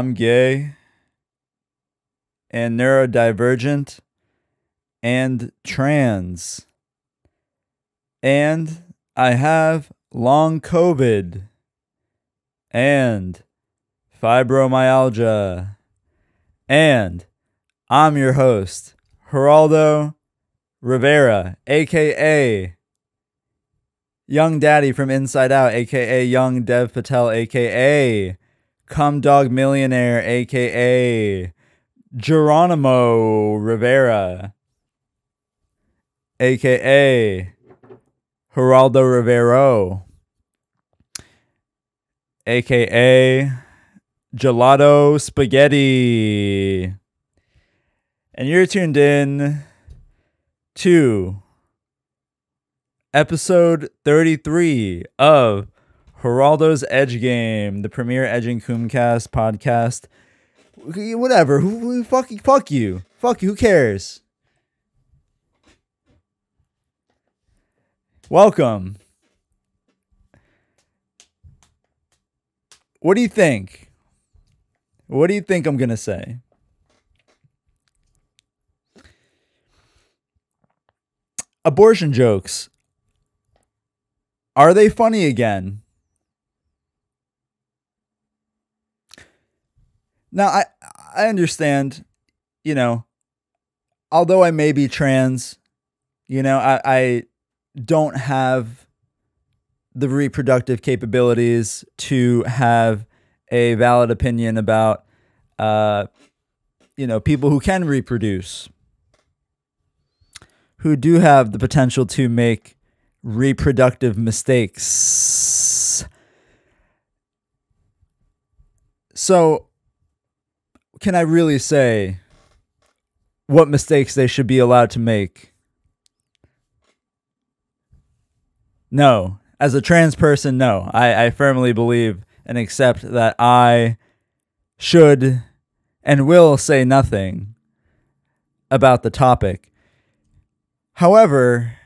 I'm gay and neurodivergent and trans. And I have long COVID and fibromyalgia. And I'm your host, Geraldo Rivera, aka Young Daddy from Inside Out, aka Young Dev Patel, aka Cum Dog Millionaire, aka Geronimo Rivera, aka Geraldo Rivero, aka Gelato Spaghetti. And you're tuned in to episode 33 of Geraldo's Edge Game, the premier Edging Coomcast podcast. Whatever. Who, who fuck, fuck you. Fuck you. Who cares? Welcome. What do you think? What do you think I'm going to say? Abortion jokes. Are they funny again? Now I I understand, you know, although I may be trans, you know, I, I don't have the reproductive capabilities to have a valid opinion about uh you know people who can reproduce who do have the potential to make reproductive mistakes. So can I really say what mistakes they should be allowed to make? No. As a trans person, no. I, I firmly believe and accept that I should and will say nothing about the topic. However,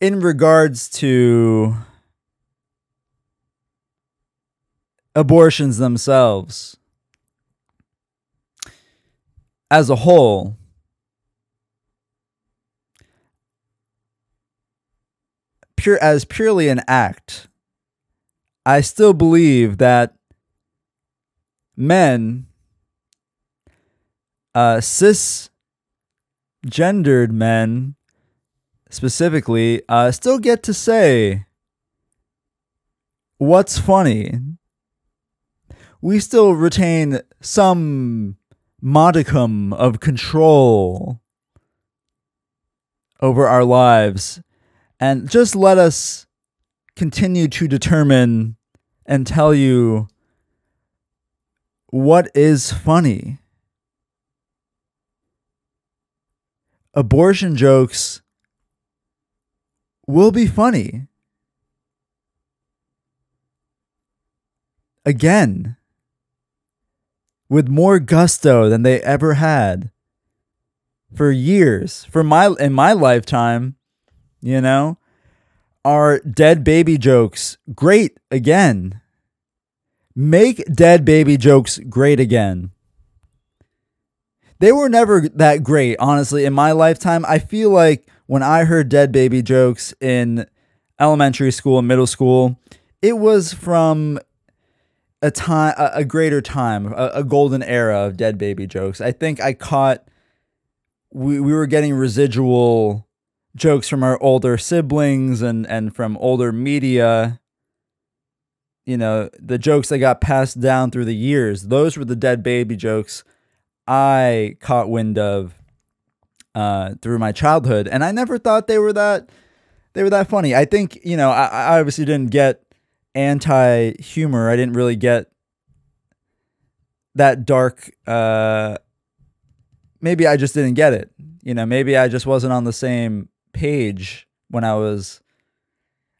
in regards to abortions themselves, as a whole, pure as purely an act, I still believe that men, uh, cisgendered men specifically, uh, still get to say what's funny. We still retain some modicum of control over our lives and just let us continue to determine and tell you what is funny. Abortion jokes will be funny. Again, with more gusto than they ever had for years. For my in my lifetime, you know, are dead baby jokes great again. Make dead baby jokes great again. They were never that great, honestly, in my lifetime. I feel like when I heard dead baby jokes in elementary school and middle school, it was from a time a, a greater time a, a, golden era of dead baby jokes. I think i caught we, we were getting residual jokes from our older siblings and and from older media. You know the jokes that got passed down through the years those were the dead baby jokes i caught wind of uh, through my childhood. And i never thought they were that they were that funny. I think you know i, I obviously didn't get anti humor. I didn't really get that dark. Uh, maybe I just didn't get it. You know, maybe I just wasn't on the same page when I was.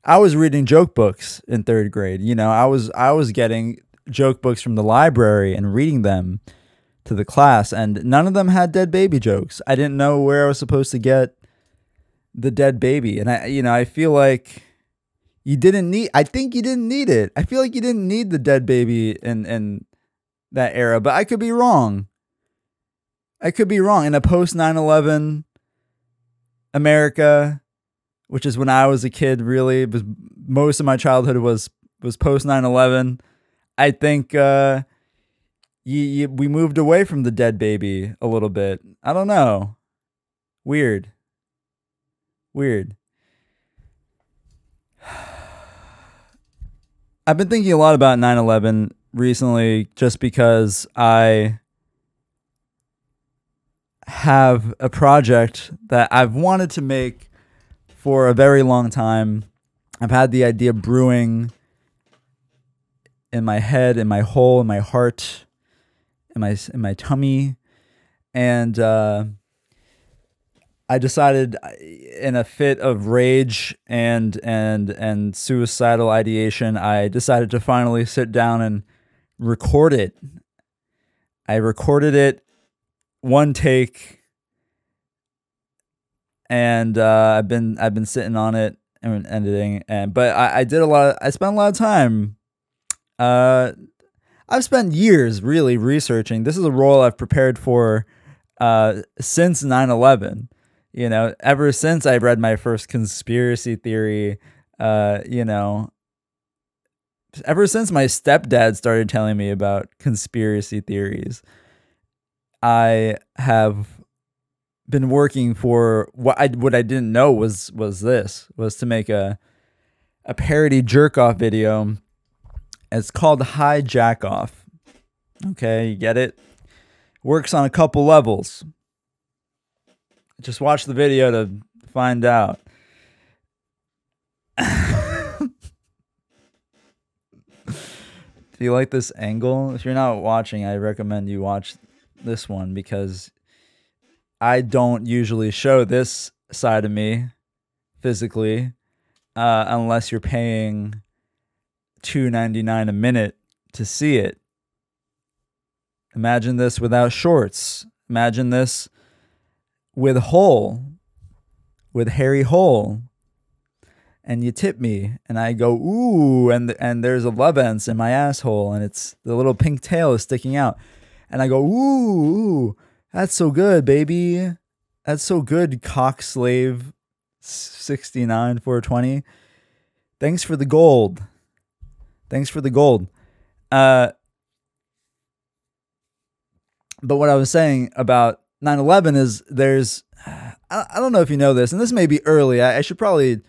I was reading joke books in third grade. You know, I was I was getting joke books from the library and reading them to the class, and none of them had dead baby jokes. I didn't know where I was supposed to get the dead baby, and I, you know, I feel like you didn't need. I think you didn't need it. I feel like you didn't need the dead baby in in that era, but I could be wrong. I could be wrong. In a post 9 11 America, which is when I was a kid, really, was most of my childhood was was post 9 11. I think uh, you, you, we moved away from the dead baby a little bit. I don't know. Weird. Weird. I've been thinking a lot about 9 11 recently just because I have a project that I've wanted to make for a very long time. I've had the idea brewing in my head, in my hole, in my heart, in my in my tummy, and uh, I decided uh, in a fit of rage and and and suicidal ideation, I decided to finally sit down and record it. I recorded it one take and uh, I've been I've been sitting on it and editing and but I, I did a lot of, I spent a lot of time uh I've spent years really researching. This is a role I've prepared for uh since 9/11. You know, ever since I read my first conspiracy theory, uh, you know, ever since my stepdad started telling me about conspiracy theories, I have been working for what I what I didn't know was was this was to make a a parody jerk off video. It's called High Jack Off. Okay, you get it? Works on a couple levels. Just watch the video to find out. Do you like this angle? If you're not watching, I recommend you watch this one because I don't usually show this side of me physically uh, unless you're paying two ninety nine a minute to see it. Imagine this without shorts. Imagine this with hole, with hairy hole. And you tip me and I go ooh and and there's a Lovense in my asshole and it's the little pink tail is sticking out. And I go ooh, ooh that's so good baby. That's so good cock slave 69 420 thanks for the gold. Thanks for the gold. Uh but what I was saying about 9/11 is there's I, I don't know if you know this and this may be early I, I should probably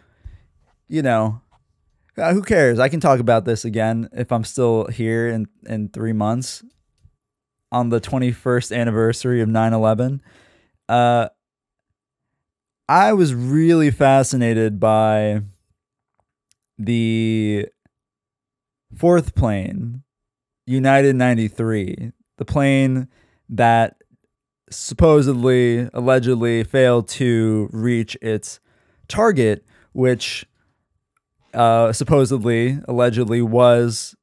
you know, uh, who cares? I can talk about this again if I'm still here in, in three months on the 21st anniversary of 9 11. Uh, I was really fascinated by the fourth plane, United 93, the plane that supposedly, allegedly failed to reach its target, which uh, supposedly, allegedly, was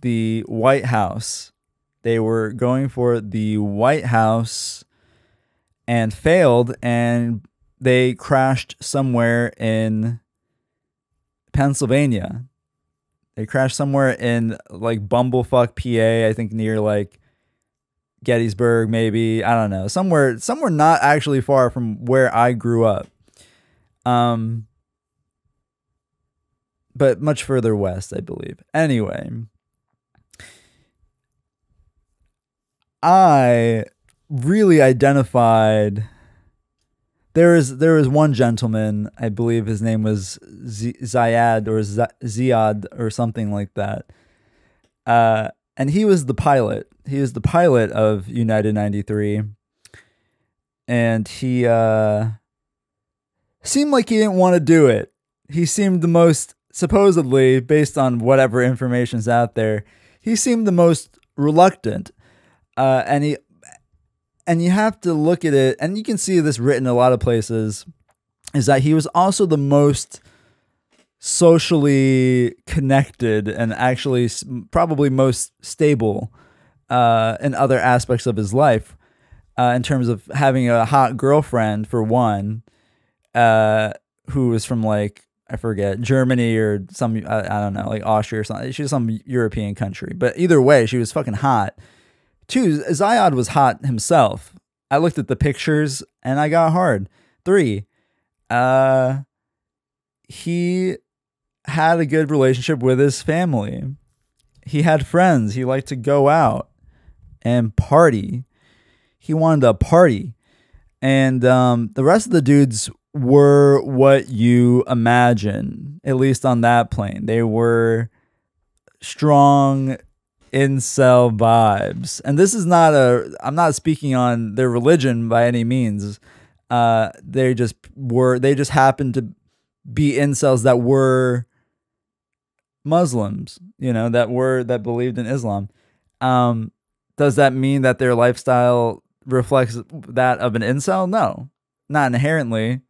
the White House. They were going for the White House and failed, and they crashed somewhere in Pennsylvania. They crashed somewhere in like Bumblefuck, PA, I think near like Gettysburg, maybe. I don't know. Somewhere somewhere not actually far from where I grew up. Um but much further west, I believe. Anyway, I really identified. There is there is one gentleman, I believe his name was Z- Zayad or Z- Ziad or something like that. Uh, and he was the pilot. He was the pilot of United 93. And he uh, seemed like he didn't want to do it. He seemed the most supposedly, based on whatever information's out there, he seemed the most reluctant. Uh, and he and you have to look at it, and you can see this written a lot of places, is that he was also the most socially connected and actually probably most stable uh, in other aspects of his life, uh, in terms of having a hot girlfriend for one, uh, who was from like I forget Germany or some I, I don't know like Austria or something. She was some European country, but either way, she was fucking hot. Two, Zayad was hot himself. I looked at the pictures and I got hard. Three, uh, he had a good relationship with his family. He had friends. He liked to go out and party. He wanted to party. And um, the rest of the dudes were what you imagine, at least on that plane. They were strong incel vibes. And this is not a, I'm not speaking on their religion by any means. Uh, they just were, they just happened to be incels that were Muslims, you know, that were, that believed in Islam. Um, does that mean that their lifestyle reflects that of an incel? No, not inherently.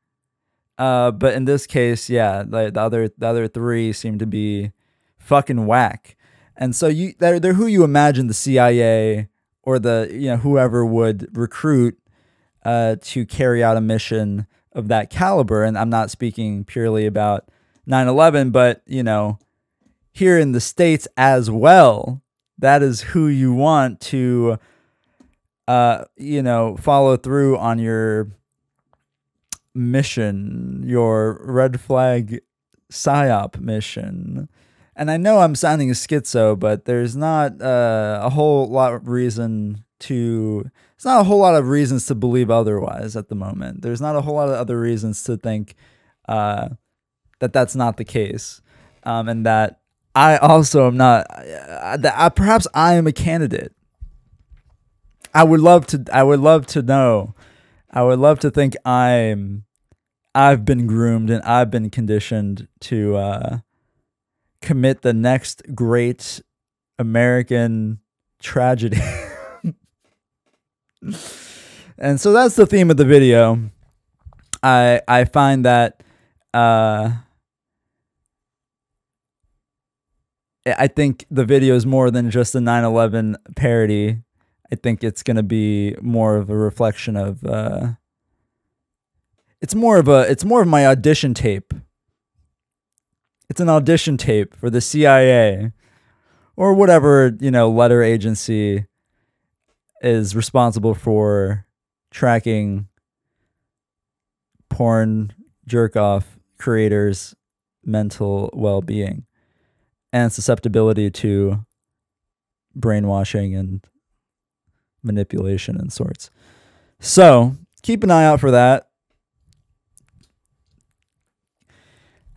Uh, but in this case, yeah, like the other the other three seem to be fucking whack. And so you they're, they're who you imagine the CIA or the you know whoever would recruit uh, to carry out a mission of that caliber. And I'm not speaking purely about 9/11, but you know here in the states as well. That is who you want to uh, you know follow through on your mission, your red flag psyop mission. And I know I'm sounding a schizo, but there's not uh, a whole lot of reason to. It's not a whole lot of reasons to believe otherwise at the moment. There's not a whole lot of other reasons to think uh, that that's not the case, um, and that I also am not. I, perhaps I am a candidate. I would love to. I would love to know. I would love to think I'm. I've been groomed and I've been conditioned to uh, commit the next great American tragedy. and so that's the theme of the video. I I find that uh, I think the video is more than just a 9/11 parody. I think it's going to be more of a reflection of uh, it's more of a it's more of my audition tape it's an audition tape for the CIA or whatever, you know, letter agency is responsible for tracking porn jerk off creators' mental well being and susceptibility to brainwashing and manipulation and sorts. So keep an eye out for that.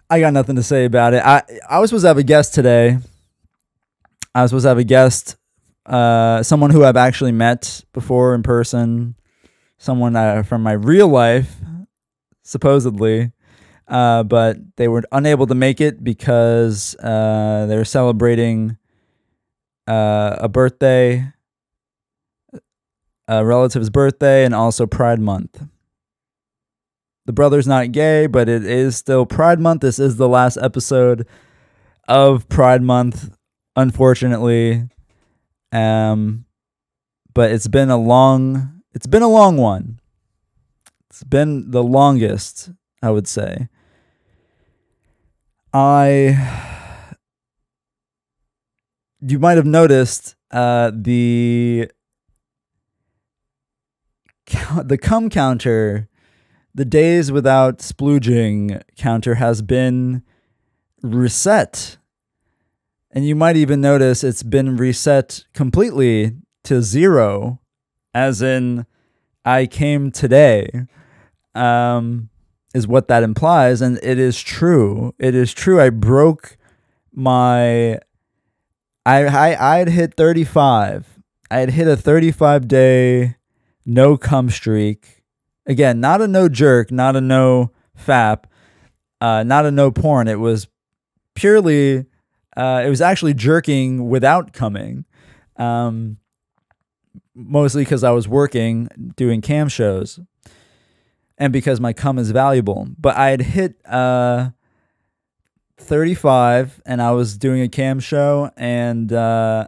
I got nothing to say about it. I I was supposed to have a guest today. I was supposed to have a guest, uh, someone who I've actually met before in person, someone uh, from my real life, supposedly, uh, but they were unable to make it because uh, they were celebrating uh, a birthday, a relative's birthday, and also Pride Month. The brother's not gay, but it is still Pride Month. This is the last episode of Pride Month, unfortunately. Um, but it's been a long, it's been a long one. It's been the longest, I would say. I, you might have noticed uh, the the cum counter the days without splooging counter has been reset. And you might even notice it's been reset completely to zero, as in, I came today, um, is what that implies. And it is true. It is true. I broke my. I, I I had hit 35. I had hit a 35 day no cum streak Again, not a no jerk, not a no fap, uh, not a no porn. It was purely, uh, it was actually jerking without coming. Um, mostly because I was working doing cam shows and because my cum is valuable. But I had hit uh, 35 and I was doing a cam show. And uh,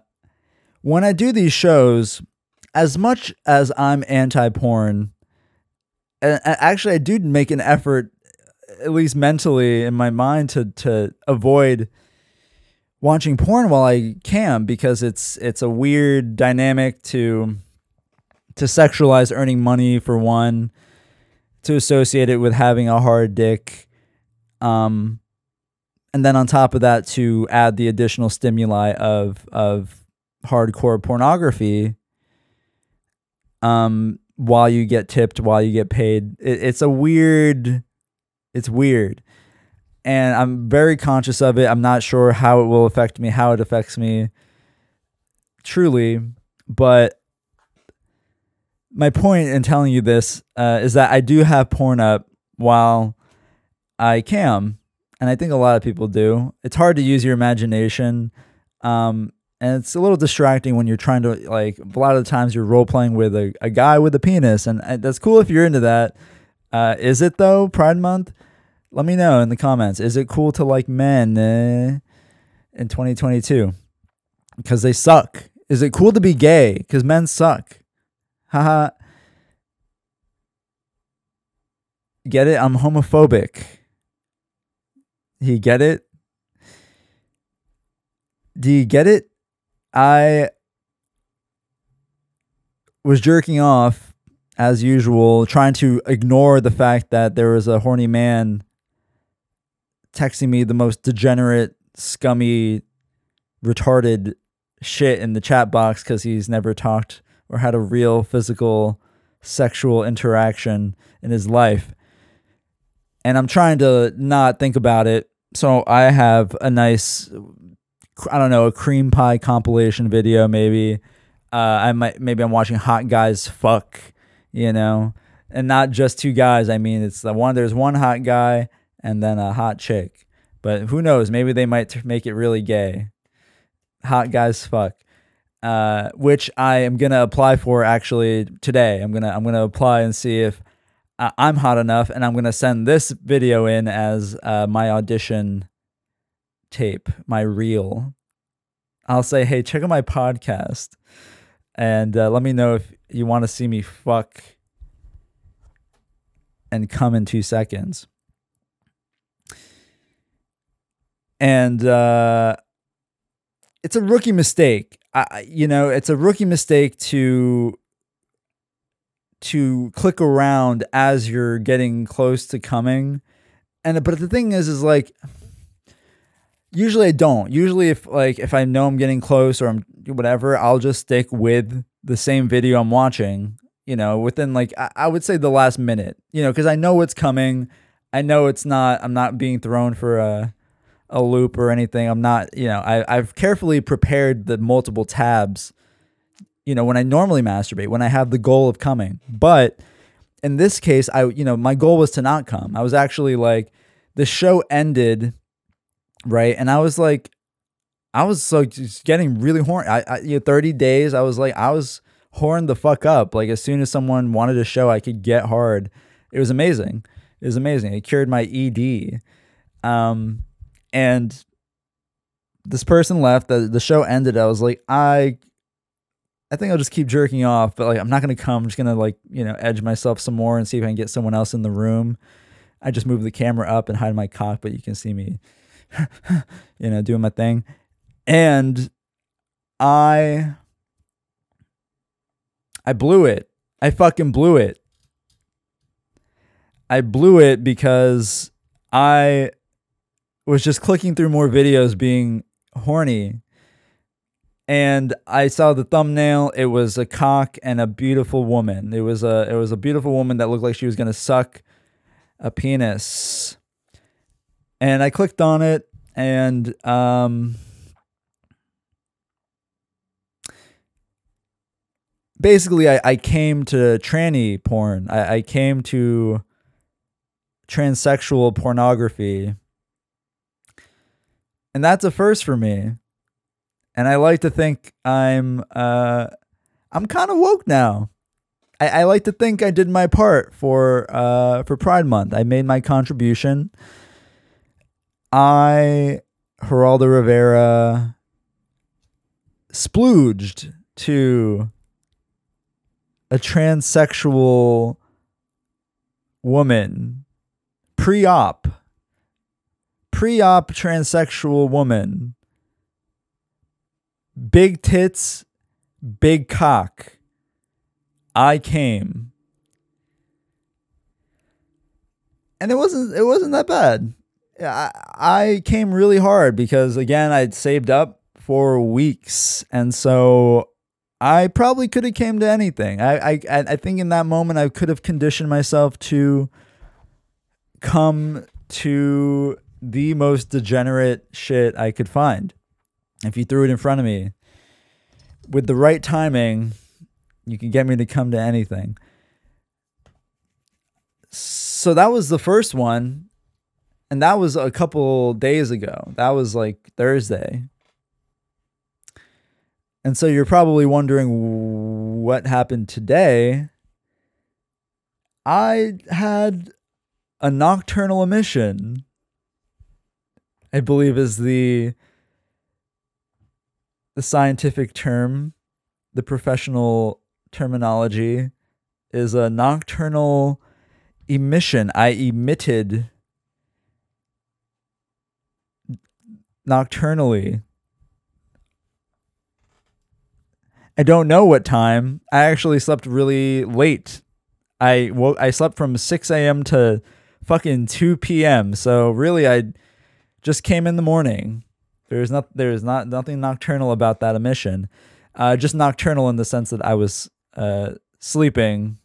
when I do these shows, as much as I'm anti porn, actually, I do make an effort, at least mentally in my mind, to to avoid watching porn while I cam because it's it's a weird dynamic to to sexualize earning money for one, to associate it with having a hard dick, um, and then on top of that to add the additional stimuli of of hardcore pornography. Um, while you get tipped, while you get paid, it, it's a weird, it's weird and I'm very conscious of it. I'm not sure how it will affect me, how it affects me truly, but my point in telling you this uh, is that I do have porn up while I cam, and I think a lot of people do. It's hard to use your imagination, um, and it's a little distracting when you're trying to like. A lot of the times you're role playing with a, a guy with a penis, and uh, that's cool if you're into that. Uh, is it though? Pride Month let me know in the comments. Is it cool to like men uh, in 2022? Because they suck. Is it cool to be gay? Because men suck. Haha. get it? I'm homophobic. You get it? Do you get it? I was jerking off as usual, trying to ignore the fact that there was a horny man texting me the most degenerate, scummy, retarded shit in the chat box because he's never talked or had a real physical sexual interaction in his life. And I'm trying to not think about it. So I have a nice, I don't know, a cream pie compilation video maybe. Uh, I might maybe I'm watching hot guys fuck, you know, and not just two guys. I mean, it's the one. There's one hot guy and then a hot chick. But who knows? Maybe they might make it really gay. Hot guys fuck. Uh, which I am gonna apply for actually today. I'm gonna I'm gonna apply and see if uh, I'm hot enough, and I'm gonna send this video in as uh, my audition tape, my reel. I'll say, hey, check out my podcast, and uh, let me know if you want to see me fuck and come in two seconds. and uh, it's a rookie mistake. I, you know, it's a rookie mistake to to click around as you're getting close to coming, and but the thing is, is like usually I don't. Usually, if like if I know I'm getting close or I'm whatever, I'll just stick with the same video I'm watching. You know, within like I, I would say the last minute. You know, because I know what's coming. I know it's not. I'm not being thrown for a a loop or anything. I'm not, you know, I, I've carefully prepared the multiple tabs, you know, when I normally masturbate, when I have the goal of coming. But in this case, I, you know, my goal was to not come. I was actually like, the show ended, right? And I was like, I was like just getting really horny. I, I you know, 30 days, I was like, I was horned the fuck up. Like as soon as someone wanted a show, I could get hard. It was amazing. It was amazing. It cured my ED. Um, and this person left. The the show ended. I was like, I I think I'll just keep jerking off, but like I'm not gonna come. I'm just gonna like, you know, edge myself some more and see if I can get someone else in the room. I just move the camera up and hide my cock, but you can see me you know, doing my thing. And I I blew it. I fucking blew it. I blew it because I was just clicking through more videos being horny. And I saw the thumbnail. It was a cock and a beautiful woman. It was a it was a beautiful woman that looked like she was gonna suck a penis. And I clicked on it and um basically I, I came to tranny porn. I, I came to transsexual pornography and that's a first for me. And I like to think I'm uh, I'm kind of woke now. I, I, like to think I did my part for uh, for Pride Month. I made my contribution. I Geraldo Rivera splooged to a transsexual woman pre-op pre-op transsexual woman big tits, big cock. I came. And it wasn't it wasn't that bad. I I came really hard because again I'd saved up for weeks and so I probably could have came to anything. I, I I think in that moment I could have conditioned myself to come to the most degenerate shit I could find. If you threw it in front of me with the right timing, you can get me to come to anything. So that was the first one. And that was a couple days ago. That was like Thursday. And so you're probably wondering what happened today. I had a nocturnal emission. I believe is the the scientific term, the professional terminology is a nocturnal emission. I emitted nocturnally. I don't know what time. I actually slept really late. I woke I slept from 6 a.m. to fucking 2 p.m. So really I just came in the morning. There's not there's not nothing nocturnal about that emission. Uh, just nocturnal in the sense that I was uh, sleeping.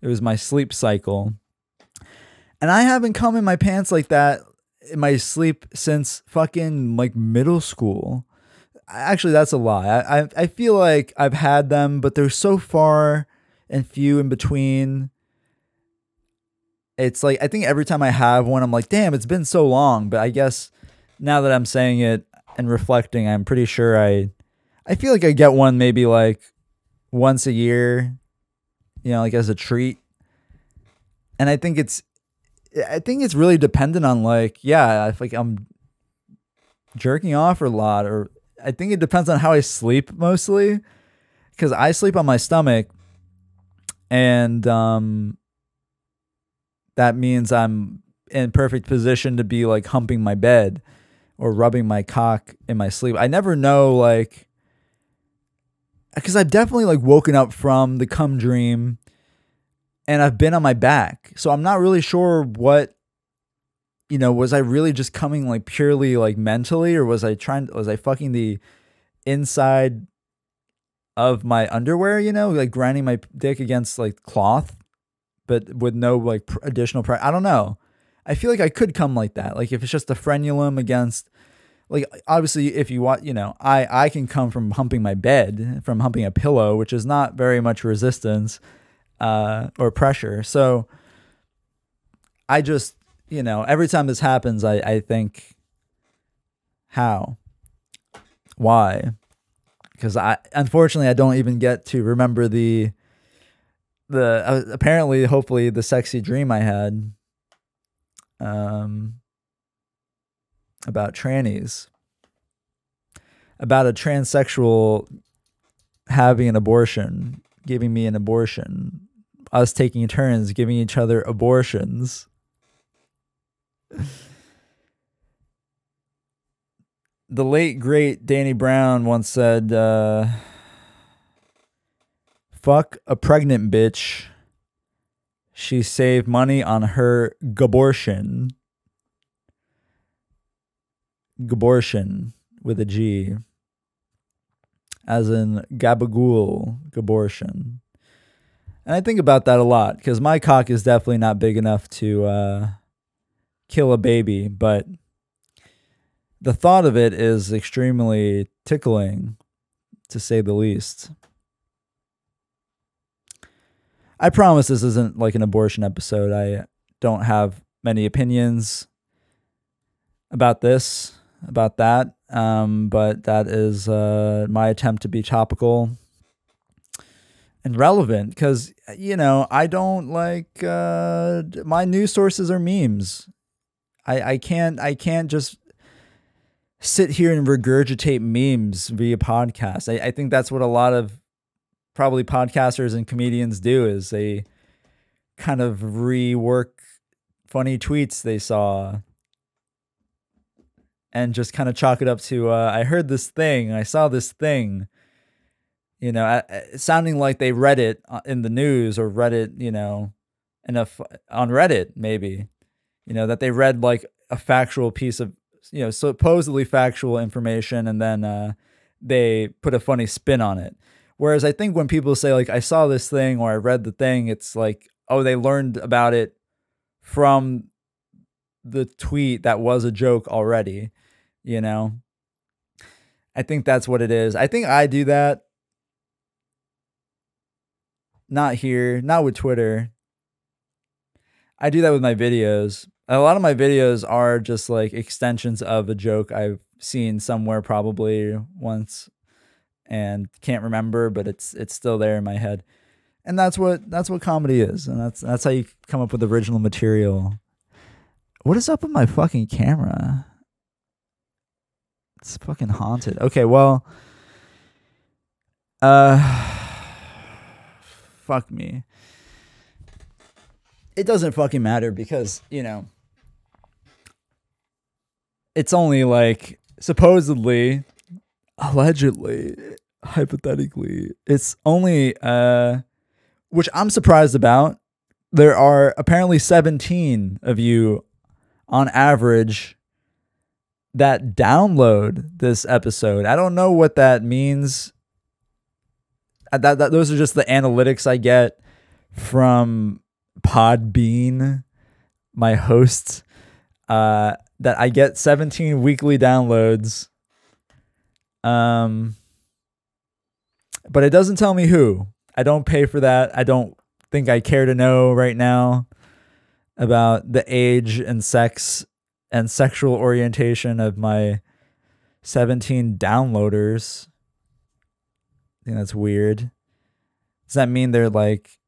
It was my sleep cycle. And I haven't come in my pants like that in my sleep since fucking like middle school. Actually, that's a lie. I, I, I feel like I've had them, but they're so far and few in between. It's like I think every time I have one, I'm like, damn, it's been so long. But I guess now that I'm saying it and reflecting, I'm pretty sure I I feel like I get one maybe like once a year, you know, like as a treat. And I think it's I think it's really dependent on like, yeah, if like I'm jerking off a lot or I think it depends on how I sleep mostly cuz I sleep on my stomach and um that means I'm in perfect position to be like humping my bed or rubbing my cock in my sleep. I never know like because I've definitely like woken up from the cum dream and I've been on my back. So I'm not really sure what you know, was I really just coming like purely like mentally or was I trying was I fucking the inside of my underwear, you know, like grinding my dick against like cloth but with no like pr- additional I don't know. I feel like I could come like that. Like if it's just a frenulum against like obviously if you want you know i i can come from humping my bed from humping a pillow which is not very much resistance uh, or pressure so i just you know every time this happens i i think how why because i unfortunately i don't even get to remember the the uh, apparently hopefully the sexy dream i had um about trannies, about a transsexual having an abortion, giving me an abortion, us taking turns giving each other abortions. the late great Danny Brown once said, uh, "Fuck a pregnant bitch." She saved money on her abortion. Gabortion with a G, as in gabagool, gabortion. And I think about that a lot because my cock is definitely not big enough to uh, kill a baby, but the thought of it is extremely tickling, to say the least. I promise this isn't like an abortion episode. I don't have many opinions about this about that. Um, but that is uh, my attempt to be topical and relevant because you know I don't like uh, my news sources are memes. I I can't I can't just sit here and regurgitate memes via podcast. I, I think that's what a lot of probably podcasters and comedians do is they kind of rework funny tweets they saw and just kind of chalk it up to uh, I heard this thing, I saw this thing. You know, sounding like they read it uh, in the news or read it, you know, a on Reddit maybe. You know that they read like a factual piece of you know supposedly factual information and then uh, they put a funny spin on it. Whereas I think when people say like I saw this thing or I read the thing, it's like oh they learned about it from the tweet that was a joke already, you know. I think that's what it is. I think I do that. Not here, not with Twitter. I do that with my videos. A lot of my videos are just like extensions of a joke I've seen somewhere probably once and can't remember, but it's it's still there in my head. And that's what that's what comedy is, and that's that's how you come up with original material. What is up with my fucking camera? It's fucking haunted. Okay, well, uh, fuck me. It doesn't fucking matter because you know it's only like supposedly, allegedly, hypothetically, it's only uh, which I'm surprised about. There are apparently 17 of you on average that download this episode. I don't know what that means. Uh, that, that those are just the analytics I get from Podbean, my host. Uh, that I get 17 weekly downloads. Um, but it doesn't tell me who. I don't pay for that. I don't think I care to know right now about the age and sex and sexual orientation of my 17 downloaders. I think that's weird. Does that mean they're like,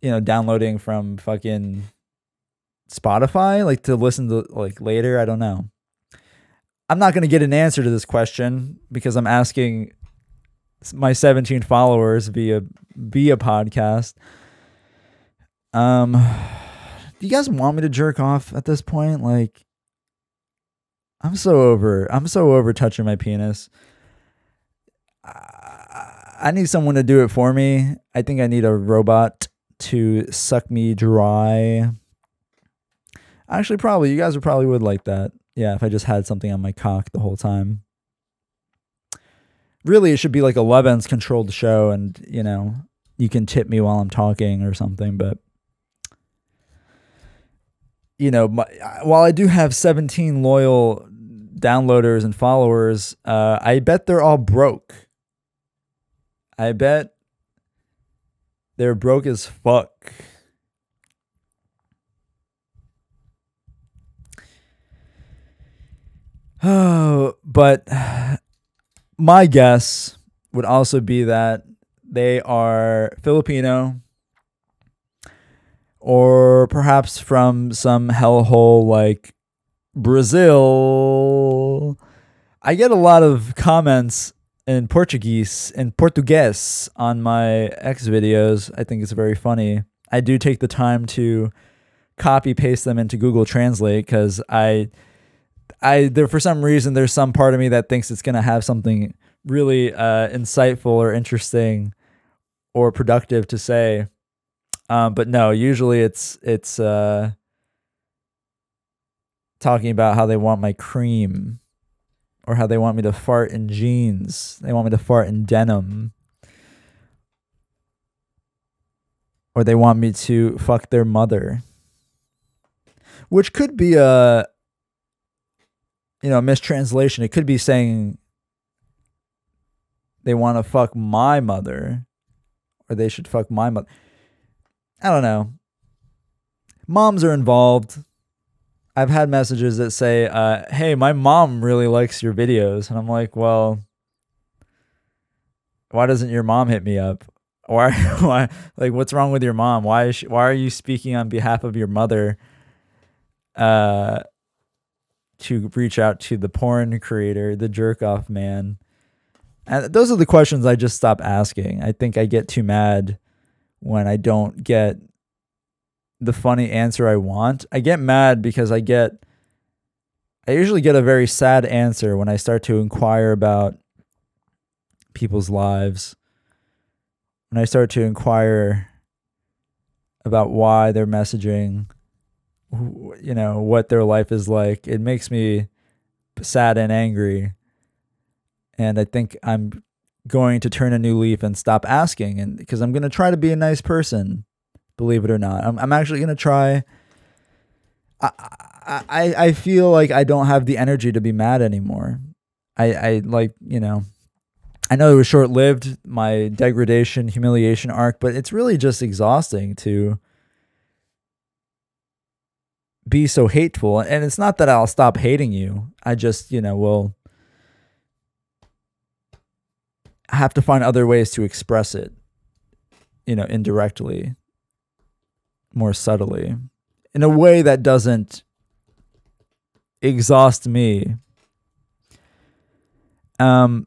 you know, downloading from fucking Spotify, like to listen to like later. I don't know. I'm not going to get an answer to this question because I'm asking my 17 followers via via podcast. Um, do you guys want me to jerk off at this point? Like, I'm so over. I'm so over touching my penis. I need someone to do it for me. I think I need a robot to suck me dry. Actually, probably you guys would probably would like that. Yeah, if I just had something on my cock the whole time. Really, it should be like a Lovense controlled show, and you know, you can tip me while I'm talking or something. But you know, my, while I do have 17 loyal downloaders and followers, uh, I bet they're all broke. I bet they're broke as fuck. Oh, but my guess would also be that they are Filipino or perhaps from some hellhole like Brazil. I get a lot of comments in Portuguese and Portuguese on my X videos. I think it's very funny. I do take the time to copy paste them into Google Translate because I I there for some reason there's some part of me that thinks it's gonna have something really uh, insightful or interesting or productive to say. Um, but no, usually it's it's uh, talking about how they want my cream or how they want me to fart in jeans. They want me to fart in denim. Or they want me to fuck their mother. Which could be a you know, mistranslation. It could be saying they want to fuck my mother or they should fuck my mother. I don't know. Moms are involved. I've had messages that say, uh, hey, my mom really likes your videos. And I'm like, well, why doesn't your mom hit me up? Why, why, like, what's wrong with your mom? Why is she, why are you speaking on behalf of your mother? Uh, to reach out to the porn creator, the jerk off man? And those are the questions I just stop asking. I think I get too mad when I don't get the funny answer I want. I get mad because I get I usually get a very sad answer when I start to inquire about people's lives. When I start to inquire about why they're messaging, you know, what their life is like, it makes me sad and angry. And I think I'm going to turn a new leaf and stop asking and because I'm going to try to be a nice person, believe it or not. I'm I'm actually going to try I, I I feel like I don't have the energy to be mad anymore. I I like, you know, I know it was short lived, my degradation, humiliation arc, but it's really just exhausting to be so hateful. And it's not that I'll stop hating you. I just, you know, will have to find other ways to express it, you know, indirectly, more subtly, in a way that doesn't exhaust me. Um,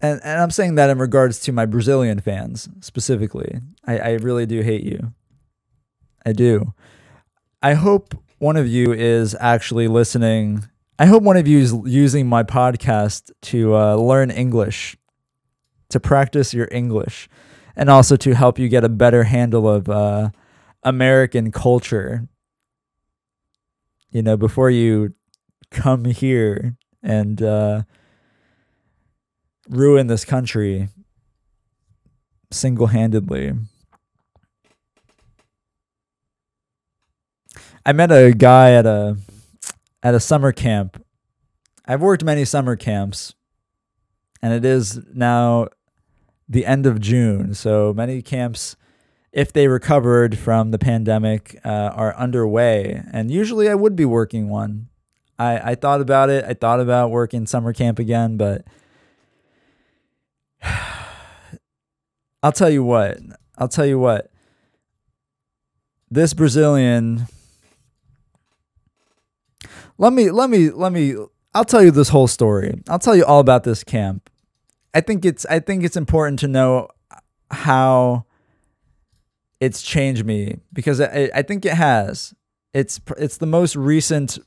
and, and I'm saying that in regards to my Brazilian fans specifically. I, I really do hate you. I do. I hope one of you is actually listening. I hope one of you is using my podcast to uh, learn English, to practice your English, and also to help you get a better handle of uh, American culture. You know, before you come here and uh, ruin this country single handedly. I met a guy at a at a summer camp. I've worked many summer camps, and it is now the end of June. So many camps, if they recovered from the pandemic, uh, are underway. And usually I would be working one. I, I thought about it. I thought about working summer camp again, but I'll tell you what. I'll tell you what. This Brazilian Let me let me let me I'll tell you this whole story. I'll tell you all about this camp. I think it's I think it's important to know how it's changed me because I, I think it has. It's it's the most recent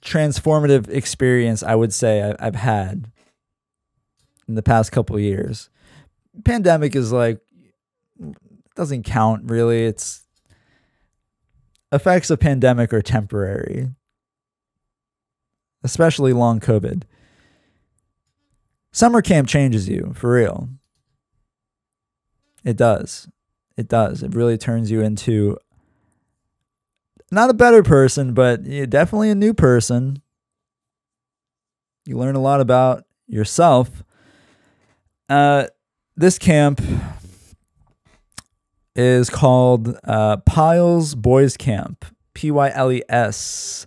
transformative experience I would say I, I've had in the past couple years. Pandemic is like doesn't count really. It's effects of pandemic are temporary. Especially long COVID. Summer camp changes you for real. It does. It does. It really turns you into not a better person, but definitely a new person. You learn a lot about yourself uh, this camp is called uh, Pyles Boys Camp, P Y L E S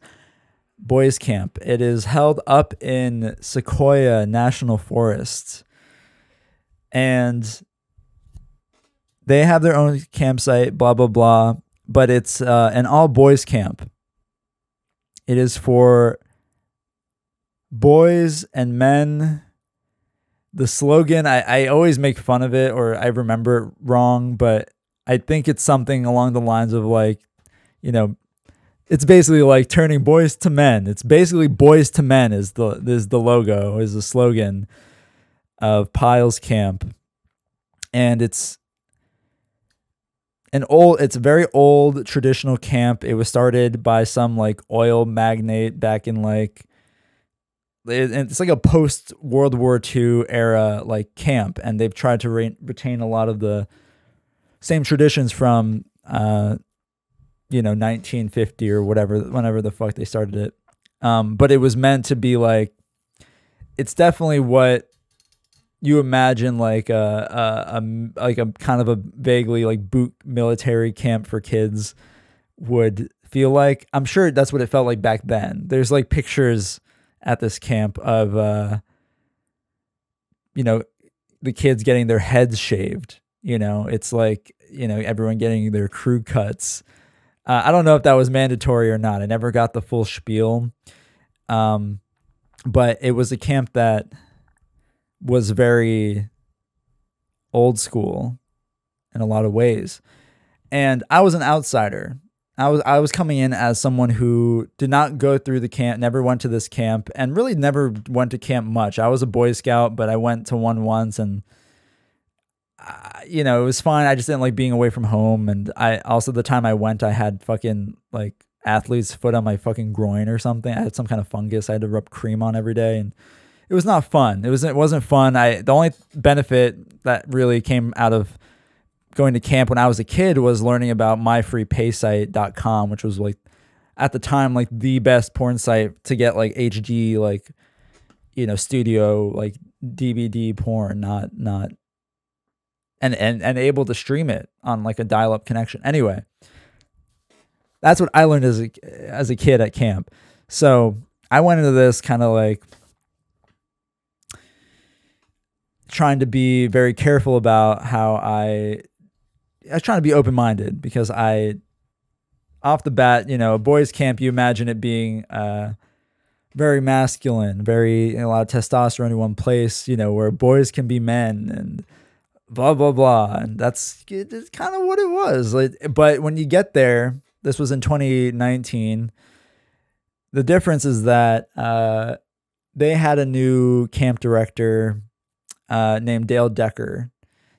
Boys Camp. It is held up in Sequoia National Forest. And they have their own campsite, blah, blah, blah. But it's uh, an all boys camp. It is for boys and men the slogan I, I always make fun of it or I remember it wrong, but I think it's something along the lines of like, you know, it's basically like turning boys to men. It's basically boys to men is the is the logo, is the slogan of Pyles Camp. And it's an old it's a very old traditional camp. It was started by some like oil magnate back in like it's like a post World War II era like camp, and they've tried to re- retain a lot of the same traditions from uh, you know 1950 or whatever, whenever the fuck they started it. Um, but it was meant to be like, it's definitely what you imagine like a, a, a like a kind of a vaguely like boot military camp for kids would feel like. I'm sure that's what it felt like back then. There's like pictures at this camp of uh you know the kids getting their heads shaved you know? It's like you know everyone getting their crew cuts. Uh, i don't know if that was mandatory or not. I never got the full spiel. Um but it was a camp that was very old school in a lot of ways. And i was an outsider I was I was coming in as someone who did not go through the camp, never went to this camp, and really never went to camp much. I was a Boy Scout, but I went to one once, and uh, you know it was fine. I just didn't like being away from home, and I also the time I went, I had fucking like athlete's foot on my fucking groin or something. I had some kind of fungus. I had to rub cream on every day, and it was not fun. It was it wasn't fun. I the only benefit that really came out of going to camp when I was a kid was learning about myfreepaysite.com, which was like at the time like the best porn site to get like HD like you know studio like DVD porn, not not and and and able to stream it on like a dial-up connection. Anyway, that's what I learned as a as a kid at camp. So I went into this kind of like trying to be very careful about how I I was trying to be open minded because I off the bat, you know, a boys camp, you imagine it being uh, very masculine, very you know, a lot of testosterone in one place, you know, where boys can be men and blah blah blah, and that's it's kind of what it was. Like, but when you get there, this was in 2019. The difference is that uh, they had a new camp director uh, named Dale Decker.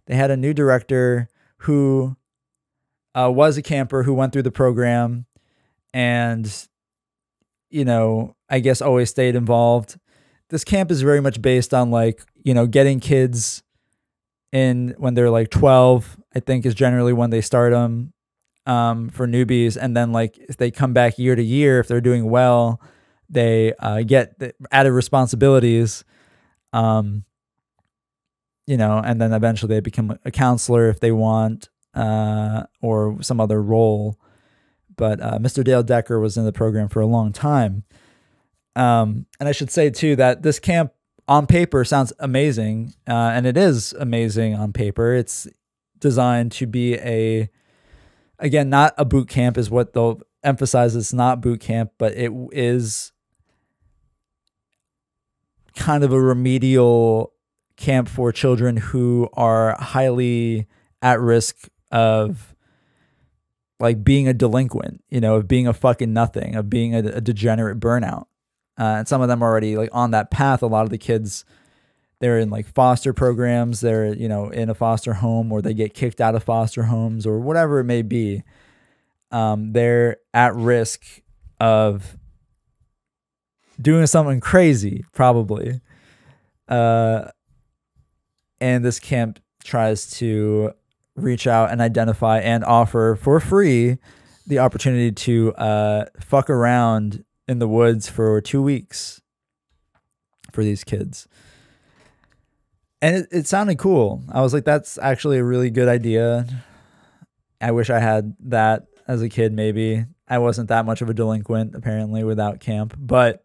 They had a new director who uh, was a camper who went through the program and, you know, I guess always stayed involved. This camp is very much based on like, you know, getting kids in when they're like 12, I think is generally when they start them um, for newbies. And then like if they come back year to year, if they're doing well, they uh, get added responsibilities. Um, you know, and then eventually they become a counselor if they want, uh, or some other role. But uh, Mr. Dale Decker was in the program for a long time. Um, and I should say too that this camp on paper sounds amazing, uh, and it is amazing on paper. It's designed to be a, again, not a boot camp is what they'll emphasize. It's not boot camp, but it is kind of a remedial camp for children who are highly at risk of like being a delinquent, you know, of being a fucking nothing, of being a, a degenerate burnout. Uh, and some of them are already like on that path. A lot of the kids, they're in like foster programs. They're you know in a foster home, or they get kicked out of foster homes, or whatever it may be. Um, they're at risk of doing something crazy, probably. Uh, and this camp tries to reach out and identify and offer for free the opportunity to uh, fuck around in the woods for two weeks for these kids. And it, it sounded cool. I was like, that's actually a really good idea. I wish I had that as a kid, maybe. I wasn't that much of a delinquent, apparently, without camp. But,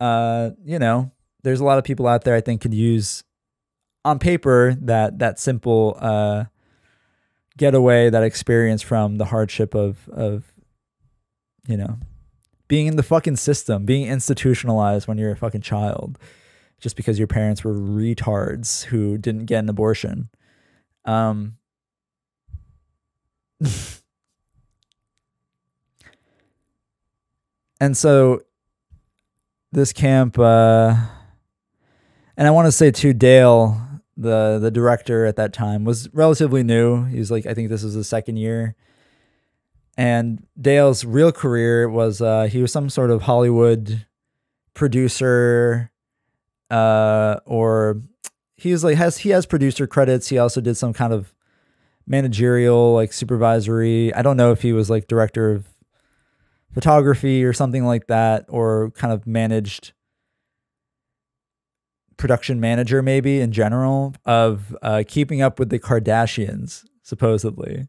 uh, you know, there's a lot of people out there I think could use on paper that that simple uh, getaway, that experience from the hardship of of you know being in the fucking system, being institutionalized when you're a fucking child, just because your parents were retards who didn't get an abortion. Um, and so this camp, uh, and I want to say to Dale, the the director at that time was relatively new. He was like, I think this was the second year. And Dale's real career was uh, he was some sort of Hollywood producer, uh, or he was like has he has producer credits. He also did some kind of managerial, like supervisory. I don't know if he was like director of photography or something like that, or kind of managed production manager, maybe in general, of uh, keeping up with the Kardashians, supposedly.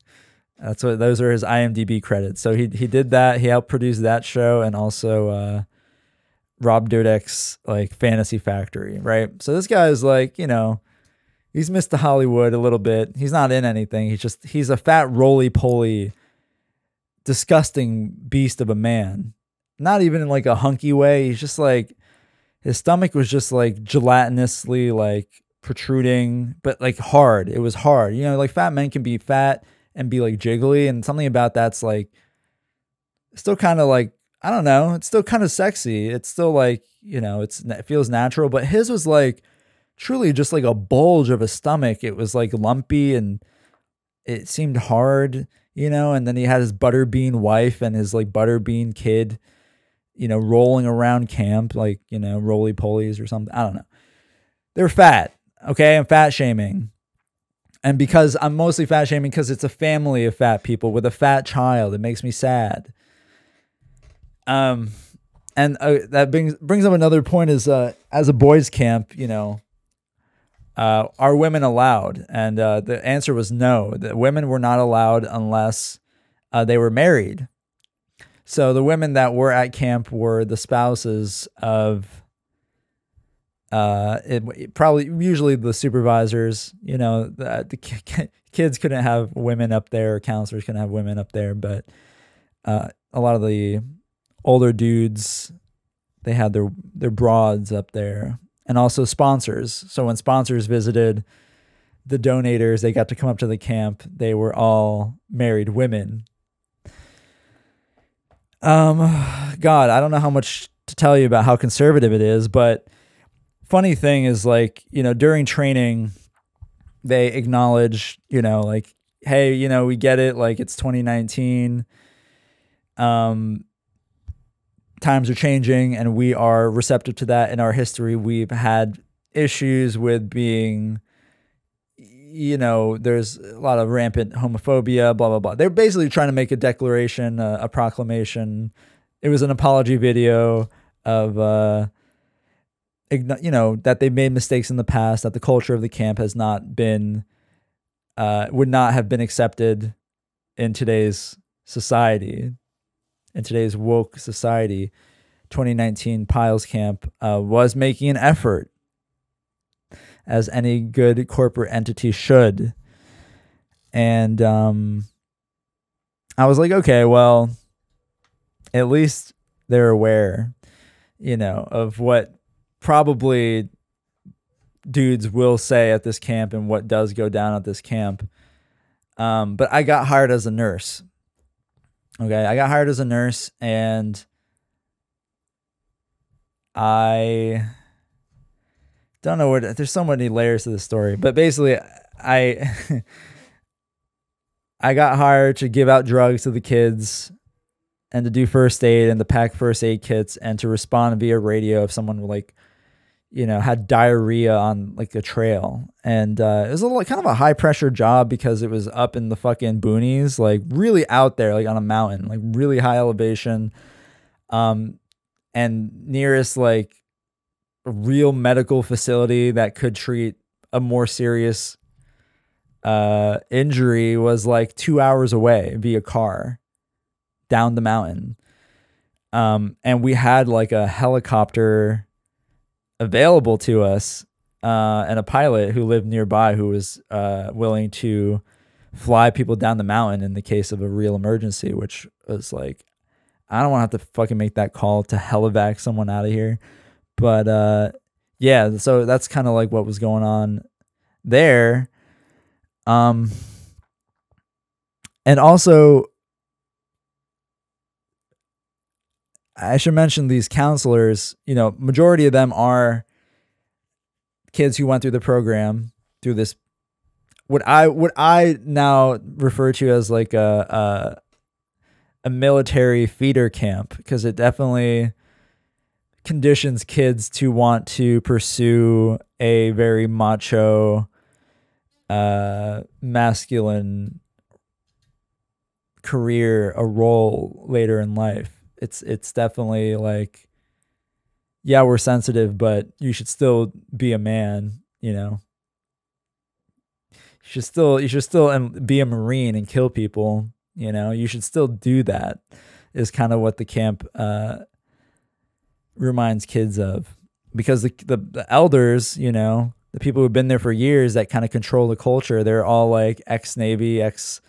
That's what those are his IMDb credits. So he he did that. He helped produce that show and also uh, Rob Dyrdek's like Fantasy Factory, right? So this guy is like, you know, he's Mr. Hollywood a little bit. He's not in anything. He's just he's a fat roly poly, disgusting beast of a man. Not even in like a hunky way. He's just like his stomach was just like gelatinously like protruding, but like hard. It was hard. You know, like fat men can be fat and be like jiggly, and something about that's like still kind of like I don't know. It's still kind of sexy. It's still like you know, it's it feels natural. But his was like truly just like a bulge of a stomach. It was like lumpy and it seemed hard, you know. And then he had his butterbean wife and his like butterbean kid, you know, rolling around camp like you know roly polies or something. I don't know. They're fat. Okay, I'm fat shaming. And because I'm mostly fat shaming because it's a family of fat people with a fat child, it makes me sad. Um, and uh, that brings brings up another point: is uh, as a boys' camp, you know, uh, are women allowed? And uh, the answer was no. The women were not allowed unless uh, they were married. So the women that were at camp were the spouses of. Uh, it, probably usually the supervisors. You know, the, the kids couldn't have women up there, counselors couldn't have women up there, but uh, a lot of the older dudes they had their their broads up there and also sponsors so when sponsors visited the donators they got to come up to the camp they were all married women um god i don't know how much to tell you about how conservative it is but funny thing is like you know during training they acknowledge you know like hey you know we get it like it's 2019 um times are changing and we are receptive to that in our history. We've had issues with being you know there's a lot of rampant homophobia blah blah blah. They're basically trying to make a declaration uh, a proclamation. It was an apology video of uh you know that they made mistakes in the past that the culture of the camp has not been uh would not have been accepted in today's society in today's woke society, 2019 Pyles Camp uh, was making an effort, as any good corporate entity should. And um, I was like, okay, well, at least they're aware, you know, of what probably dudes will say at this camp and what does go down at this camp. Um, but I got hired as a nurse Okay, I got hired as a nurse and I don't know what there's so many layers to the story, but basically I I got hired to give out drugs to the kids and to do first aid and to pack first aid kits and to respond via radio if someone like you know, had diarrhea on like a trail. And uh, it was a little, kind of a high pressure job because it was up in the fucking boonies, like really out there, like on a mountain, like really high elevation. Um, and nearest like real medical facility that could treat a more serious uh, injury was like two hours away via car down the mountain. Um, and we had like a helicopter available to us uh, and a pilot who lived nearby who was uh, willing to fly people down the mountain in the case of a real emergency, which was like, I don't want to have to fucking make that call to helivac someone out of here. But uh, yeah, so that's kind of like what was going on there. Um, and also, I should mention these counselors, you know, majority of them are kids who went through the program through this what I what I now refer to as like a a, a military feeder camp because it definitely conditions kids to want to pursue a very macho uh masculine career a role later in life it's it's definitely like yeah, we're sensitive, but you should still be a man, you know. You should still you should still be a marine and kill people, you know. You should still do that. Is kind of what the camp uh, reminds kids of, because the, the the elders, you know, the people who've been there for years that kind of control the culture, they're all like ex Navy, ex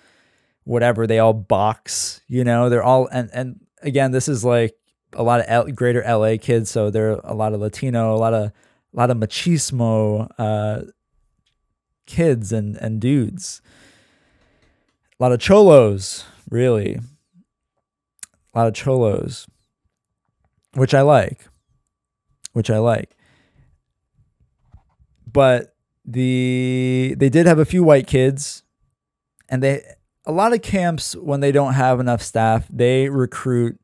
whatever. They all box, you know. They're all and and again, this is like a lot of L- greater LA kids, so there are a lot of Latino, a lot of a lot of machismo uh, kids and and dudes, a lot of cholos, really, a lot of cholos, which I like, which I like. But the they did have a few white kids, and they a lot of camps when they don't have enough staff, they recruit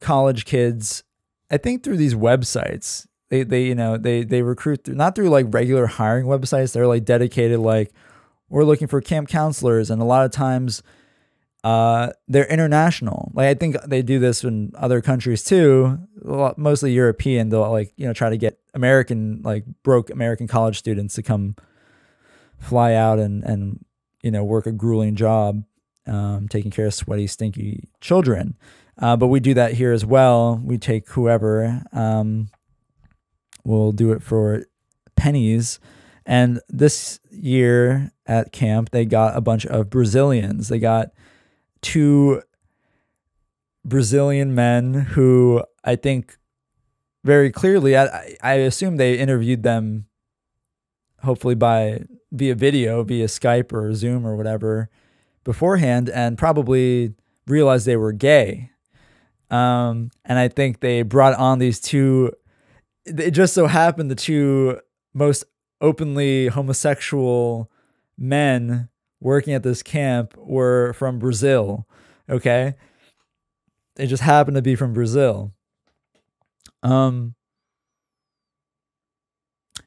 college kids. I think through these websites, they they you know they they recruit through, not through like regular hiring websites. They're like dedicated like we're looking for camp counselors, and a lot of times uh, they're international. Like I think they do this in other countries too, mostly European. They'll like you know try to get American like broke American college students to come fly out and and you know work a grueling job, um, taking care of sweaty, stinky children. Uh, but we do that here as well. We take whoever. Um, we'll do it for pennies. And this year at camp, they got a bunch of Brazilians. They got two Brazilian men who I think very clearly, I, I assume they interviewed them hopefully by via video, via Skype or Zoom or whatever beforehand, and probably realized they were gay. Um, and I think they brought on these two. It just so happened the two most openly homosexual men working at this camp were from Brazil. Okay. They just happened to be from Brazil. Um,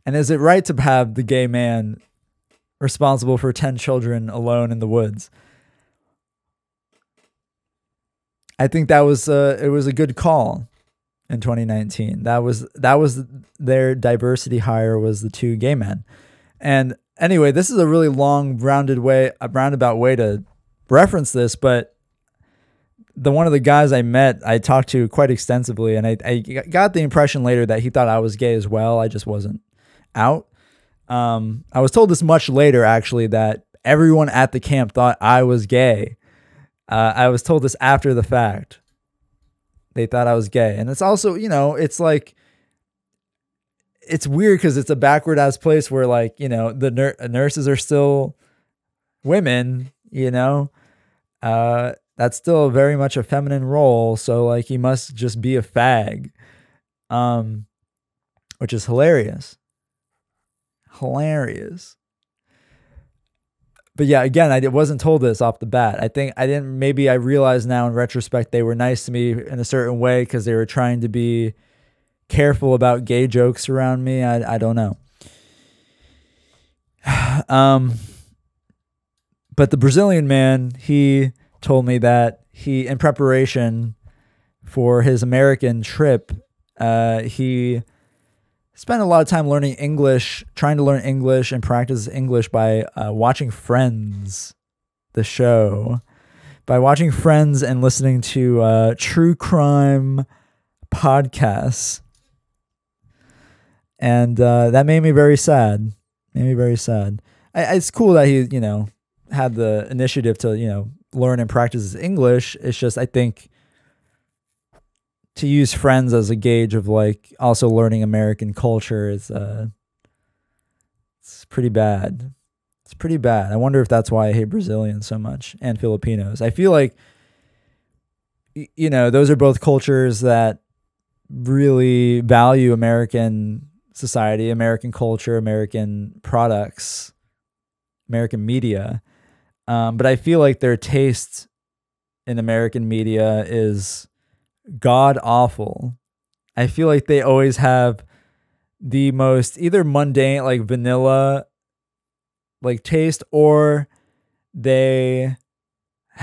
and is it right to have the gay man responsible for 10 children alone in the woods? I think that was uh, it was a good call in 2019. That was that was their diversity hire was the two gay men. And anyway, this is a really long, rounded way, a roundabout way to reference this, but the one of the guys I met, I talked to quite extensively, and I, I got the impression later that he thought I was gay as well. I just wasn't out. Um, I was told this much later, actually, that everyone at the camp thought I was gay. Uh, I was told this after the fact. They thought I was gay, and it's also, you know, it's like it's weird because it's a backward ass place where like you know the nur- nurses are still women you know? Uh that's still very much a feminine role so like he must just be a fag um which is hilarious. Hilarious. But yeah again i wasn't told this off the bat. I think i didn't maybe i realize now in retrospect they were nice to me in a certain way because they were trying to be careful about gay jokes around me. I I don't know. um, but the Brazilian man, he told me that he, in preparation for his American trip, uh, he spent a lot of time learning English, trying to learn English and practice English by uh, watching Friends, the show, by watching Friends and listening to uh, true crime podcasts and uh, that made me very sad. Made me very sad. I, it's cool that he, you know, had the initiative to, you know, learn and practice his English. It's just I think to use friends as a gauge of like also learning American culture is uh, it's pretty bad. It's pretty bad. I wonder if that's why I hate Brazilians so much and Filipinos. I feel like you know those are both cultures that really value American society, American culture, American products, American media. Um, but I feel like their taste in American media is god awful. I feel like they always have the most either mundane, like vanilla, like taste, or they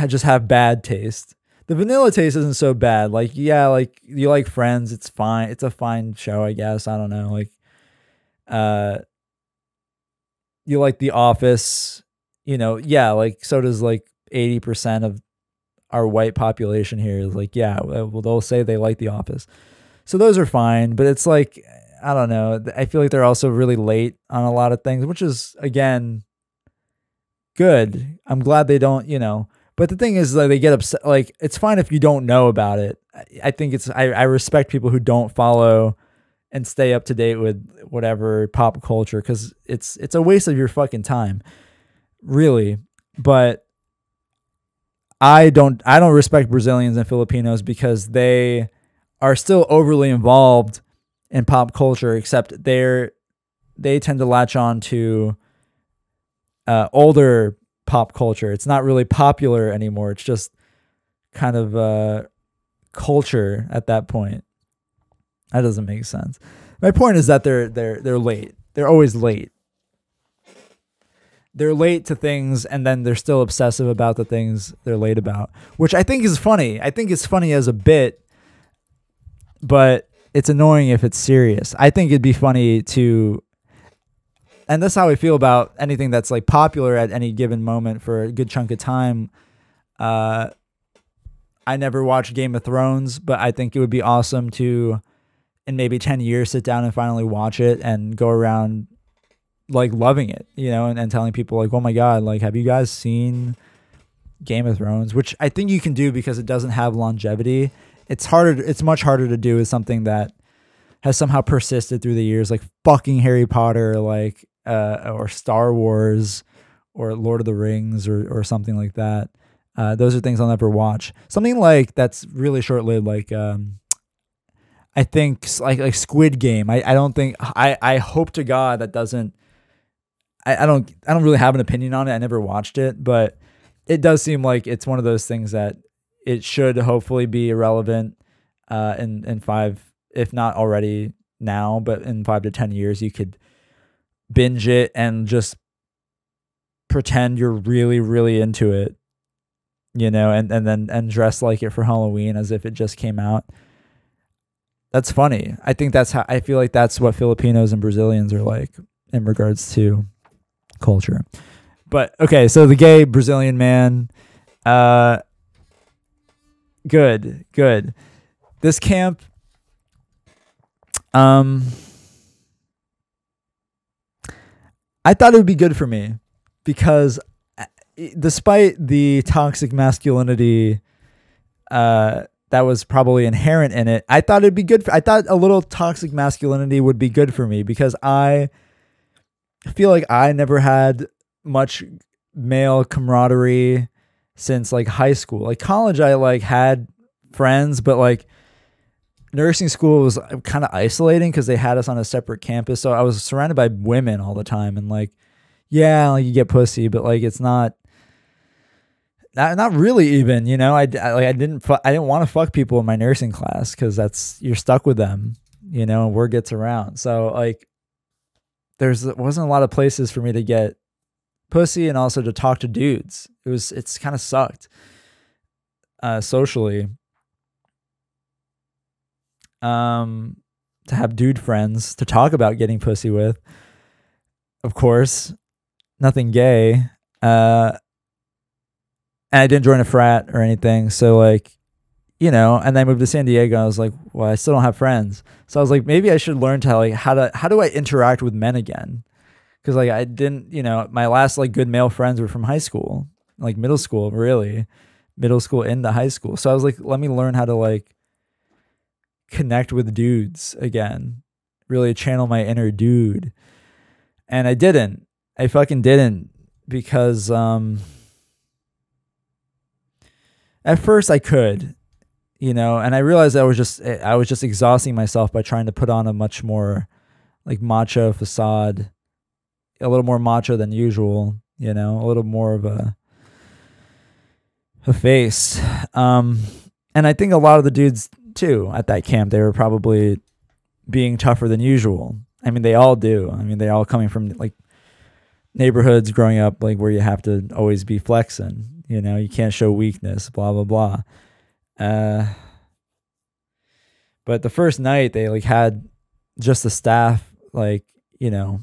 just have bad taste. The vanilla taste isn't so bad. Like, yeah, like you like Friends, it's fine. It's a fine show, I guess. I don't know. Like, uh, you like The Office, you know, yeah, like so does like 80% of our white population here is like, yeah, well, they'll say they like The Office. So those are fine, but it's like, I don't know. I feel like they're also really late on a lot of things, which is, again, good. I'm glad they don't, you know, but the thing is, like, they get upset. Like, it's fine if you don't know about it. I think it's, I, I respect people who don't follow and stay up to date with whatever pop culture because it's it's a waste of your fucking time, really. But I don't I don't respect Brazilians and Filipinos because they are still overly involved in pop culture, except they're they tend to latch on to uh, older pop culture. It's not really popular anymore. It's just kind of uh, culture at that point. That doesn't make sense. My point is that they're they're they're late. They're always late. They're late to things and then they're still obsessive about the things they're late about, which I think is funny. I think it's funny as a bit, but it's annoying if it's serious. I think it'd be funny to and that's how I feel about anything that's like popular at any given moment for a good chunk of time. Uh, I never watched Game of Thrones, but I think it would be awesome to, in maybe 10 years, sit down and finally watch it and go around like loving it, you know, and, and telling people, like, oh my God, like, have you guys seen Game of Thrones? Which I think you can do because it doesn't have longevity. It's harder, it's much harder to do with something that has somehow persisted through the years, like fucking Harry Potter, like uh, or Star Wars or Lord of the Rings or or something like that. Uh, those are things I'll never watch. Something like that's really short lived, like um, I think like like Squid Game. I, I don't think I I hope to God that doesn't. I, I don't I don't really have an opinion on it. I never watched it, but it does seem like it's one of those things that it should hopefully be irrelevant uh, in in five, if not already now, but in five to ten years, you could binge it and just pretend you're really really into it you know and and then and dress like it for halloween as if it just came out that's funny. I think that's how i feel like that's what filipinos and brazilians are like in regards to culture. But okay so the gay brazilian man uh good good. This camp um I thought it would be good for me because uh, despite the toxic masculinity uh, that was probably inherent in it, I thought it'd be good. For, I thought a little toxic masculinity would be good for me because I feel like I never had much male camaraderie since like high school. Like college, I like had friends, but like nursing school was uh, kind of isolating because they had us on a separate campus. So I was surrounded by women all the time, and like, yeah, like you get pussy, but like it's not. Not, not really even you know I, I like I didn't fu- I didn't want to fuck people in my nursing class because that's you're stuck with them you know and word gets around so like there's wasn't a lot of places for me to get pussy and also to talk to dudes it was it's kind of sucked uh socially um, to have dude friends to talk about getting pussy with. Of course, nothing gay. Uh, and I didn't join a frat or anything. So like, you know, and then I moved to San Diego. I was like, well, I still don't have friends. So I was like, maybe I should learn to like how to how do I interact with men again? Because like I didn't, you know, my last like good male friends were from high school, like middle school, really, middle school into high school. So I was like, let me learn how to like connect with dudes again, really channel my inner dude. And I didn't. I fucking didn't because um at first I could, you know, and I realized I was just I was just exhausting myself by trying to put on a much more like macho facade, a little more macho than usual, you know, a little more of a a face. Um and I think a lot of the dudes too at that camp. They were probably being tougher than usual. I mean, they all do. I mean, they all coming from like neighborhoods growing up, like where you have to always be flexing. You know, you can't show weakness. Blah blah blah. Uh, but the first night they like had just the staff, like you know,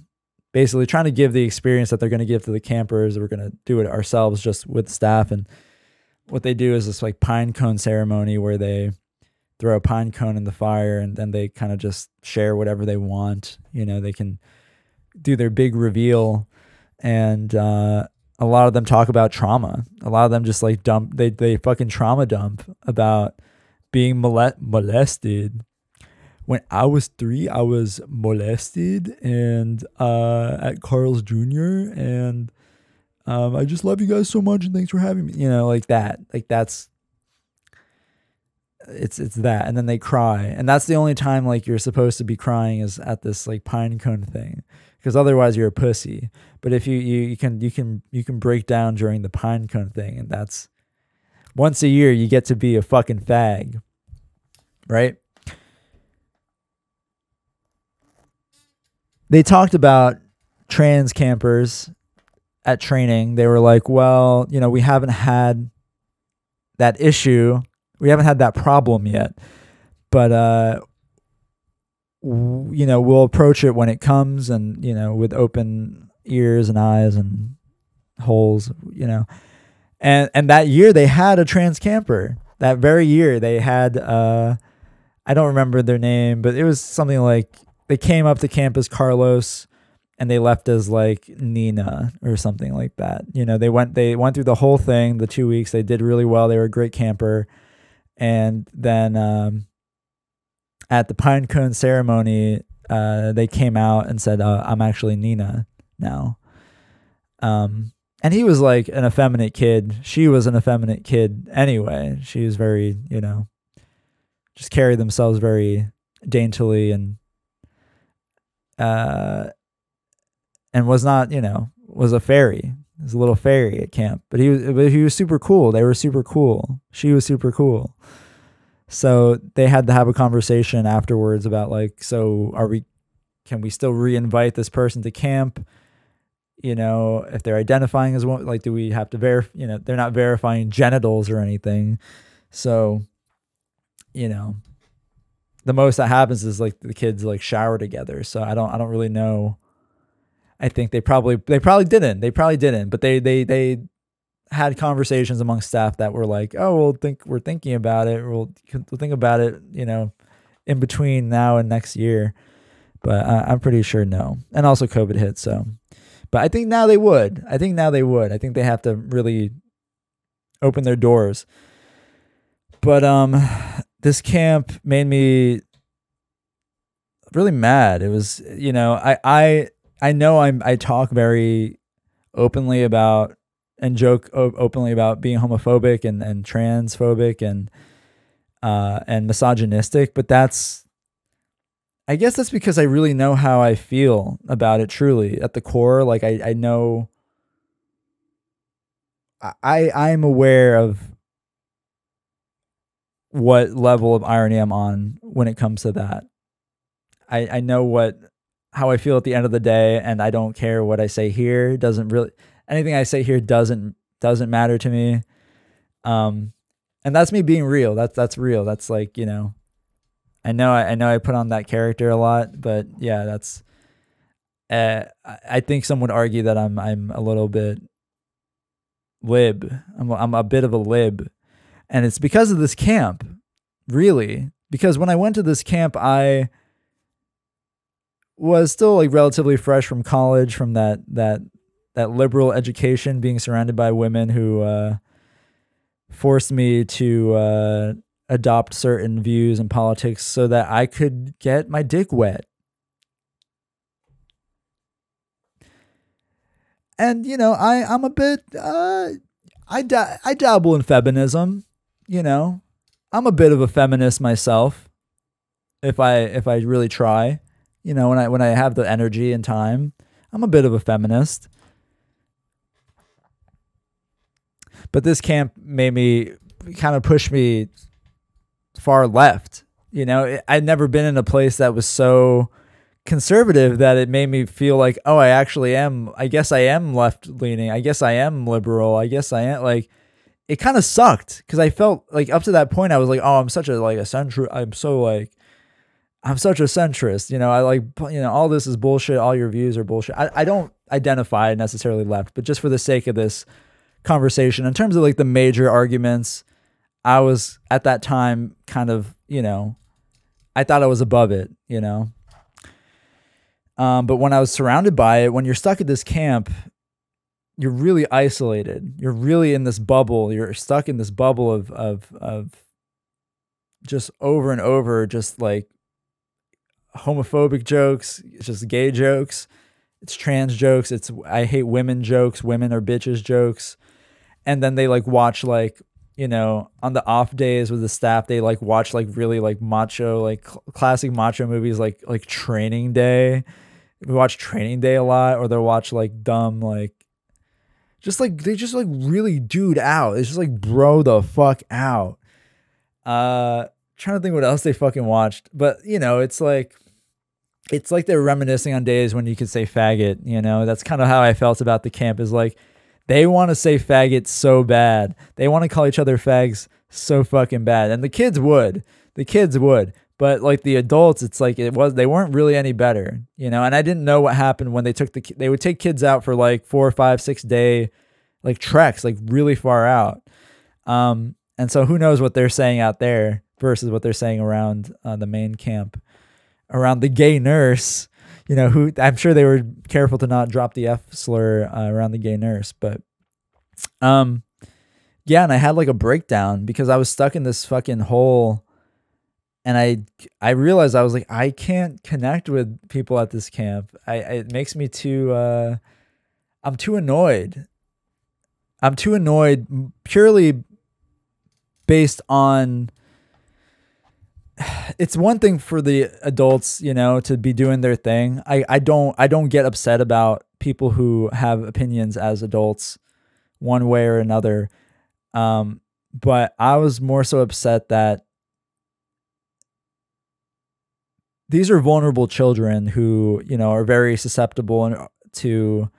basically trying to give the experience that they're going to give to the campers. We're going to do it ourselves, just with the staff. And what they do is this like pine cone ceremony where they throw a pine cone in the fire and then they kind of just share whatever they want. You know, they can do their big reveal and uh, a lot of them talk about trauma. A lot of them just like dump they they fucking trauma dump about being mole- molested. When I was three, I was molested and uh, at Carl's Jr. and Um, I just love you guys so much and thanks for having me. You know, like that. Like that's it's it's that. And then they cry. And that's the only time like you're supposed to be crying is at this like pine cone thing. Because otherwise you're a pussy. But if you, you you can you can you can break down during the pine cone thing and that's once a year you get to be a fucking fag. Right? They talked about trans campers at training, they were like, well, you know, we haven't had that issue. We haven't had that problem yet. But, uh, you know, we'll approach it when it comes and, you know, with open ears and eyes and holes, you know. And and that year they had a trans camper. That very year they had uh I don't remember their name, but it was something like they came up to campus Carlos and they left as like Nina or something like that. You know, they went they went through the whole thing, the two weeks. They did really well. They were a great camper, and then um, at the pine cone ceremony, uh, they came out and said, uh, "I'm actually Nina now." Um, and he was like an effeminate kid. She was an effeminate kid anyway. She was very, you know, just carried themselves very daintily and uh and was not, you know, was a fairy. Was a little fairy at camp, but he was, but he was super cool. They were super cool. She was super cool. So they had to have a conversation afterwards about like, so are we, can we still re-invite this person to camp? You know, if they're identifying as one, like, do we have to verify? You know, they're not verifying genitals or anything. So, you know, the most that happens is like the kids like shower together. So I don't, I don't really know I think they probably they probably didn't. They probably didn't, but they they they had conversations among staff that were like, "Oh, we'll think we're thinking about it. We'll, think about it, you know, in between now and next year." But uh, I'm pretty sure no. And also COVID hit, so. But I think now they would. I think now they would. I think they have to really open their doors. But um this camp made me really mad. It was, you know, I I I know I'm I talk very openly about and joke o- openly about being homophobic and and transphobic and uh and misogynistic, but that's I guess that's because I really know how I feel about it truly at the core. Like I I know I I'm aware of what level of irony I'm on when it comes to that. I I know what how I feel at the end of the day, and I don't care what I say here. Doesn't really anything I say here doesn't doesn't matter to me. Um, and that's me being real. That's that's real. That's like you know, I know I, I know I put on that character a lot, but yeah, that's. Uh, I think some would argue that I'm I'm a little bit lib. I'm I'm a bit of a lib, and it's because of this camp, really. Because when I went to this camp, I was still like relatively fresh from college, from that that that liberal education, being surrounded by women who uh, forced me to uh, adopt certain views in politics so that I could get my dick wet. And you know, I I'm a bit uh, I I dabble in feminism. You know, I'm a bit of a feminist myself. If I if I really try you know, when I when I have the energy and time, I'm a bit of a feminist. But this camp made me kind of push me far left. You know, I'd never been in a place that was so conservative that it made me feel like, oh, I actually am. I guess I am left leaning. I guess I am liberal. I guess I am like. It kind of sucked because I felt like up to that point I was like, oh, I'm such a like a central. I'm so like I'm such a centrist. You know, I like, you know, all this is bullshit. All your views are bullshit. I, I don't identify necessarily left, but just for the sake of this conversation, in terms of like the major arguments, I was at that time kind of, you know, I thought I was above it, you know. Um, but when I was surrounded by it, when you're stuck at this camp, you're really isolated. You're really in this bubble. You're stuck in this bubble of of of just over and over, just like homophobic jokes, it's just gay jokes, it's trans jokes, it's I hate women jokes, women are bitches jokes. And then they like watch like, you know, on the off days with the staff, they like watch like really like macho, like cl- classic macho movies like like Training Day. We watch Training Day a lot, or they'll watch like dumb like just like they just like really dude out. It's just like bro the fuck out. Uh trying to think what else they fucking watched. But you know, it's like it's like they're reminiscing on days when you could say faggot, you know. That's kind of how I felt about the camp is like they want to say faggot so bad. They want to call each other fags so fucking bad. And the kids would. The kids would. But like the adults, it's like it was they weren't really any better, you know. And I didn't know what happened when they took the they would take kids out for like four, five, six day like treks, like really far out. Um, and so who knows what they're saying out there versus what they're saying around uh, the main camp, around the gay nurse. You know, who I'm sure they were careful to not drop the F slur uh, around the gay nurse, but um, yeah, and I had like a breakdown because I was stuck in this fucking hole, and I I realized I was like I can't connect with people at this camp. I it makes me too uh, I'm too annoyed. I'm too annoyed purely based on it's one thing for the adults, you know, to be doing their thing. I, I don't I don't get upset about people who have opinions as adults one way or another. Um, but I was more so upset that these are vulnerable children who, you know, are very susceptible to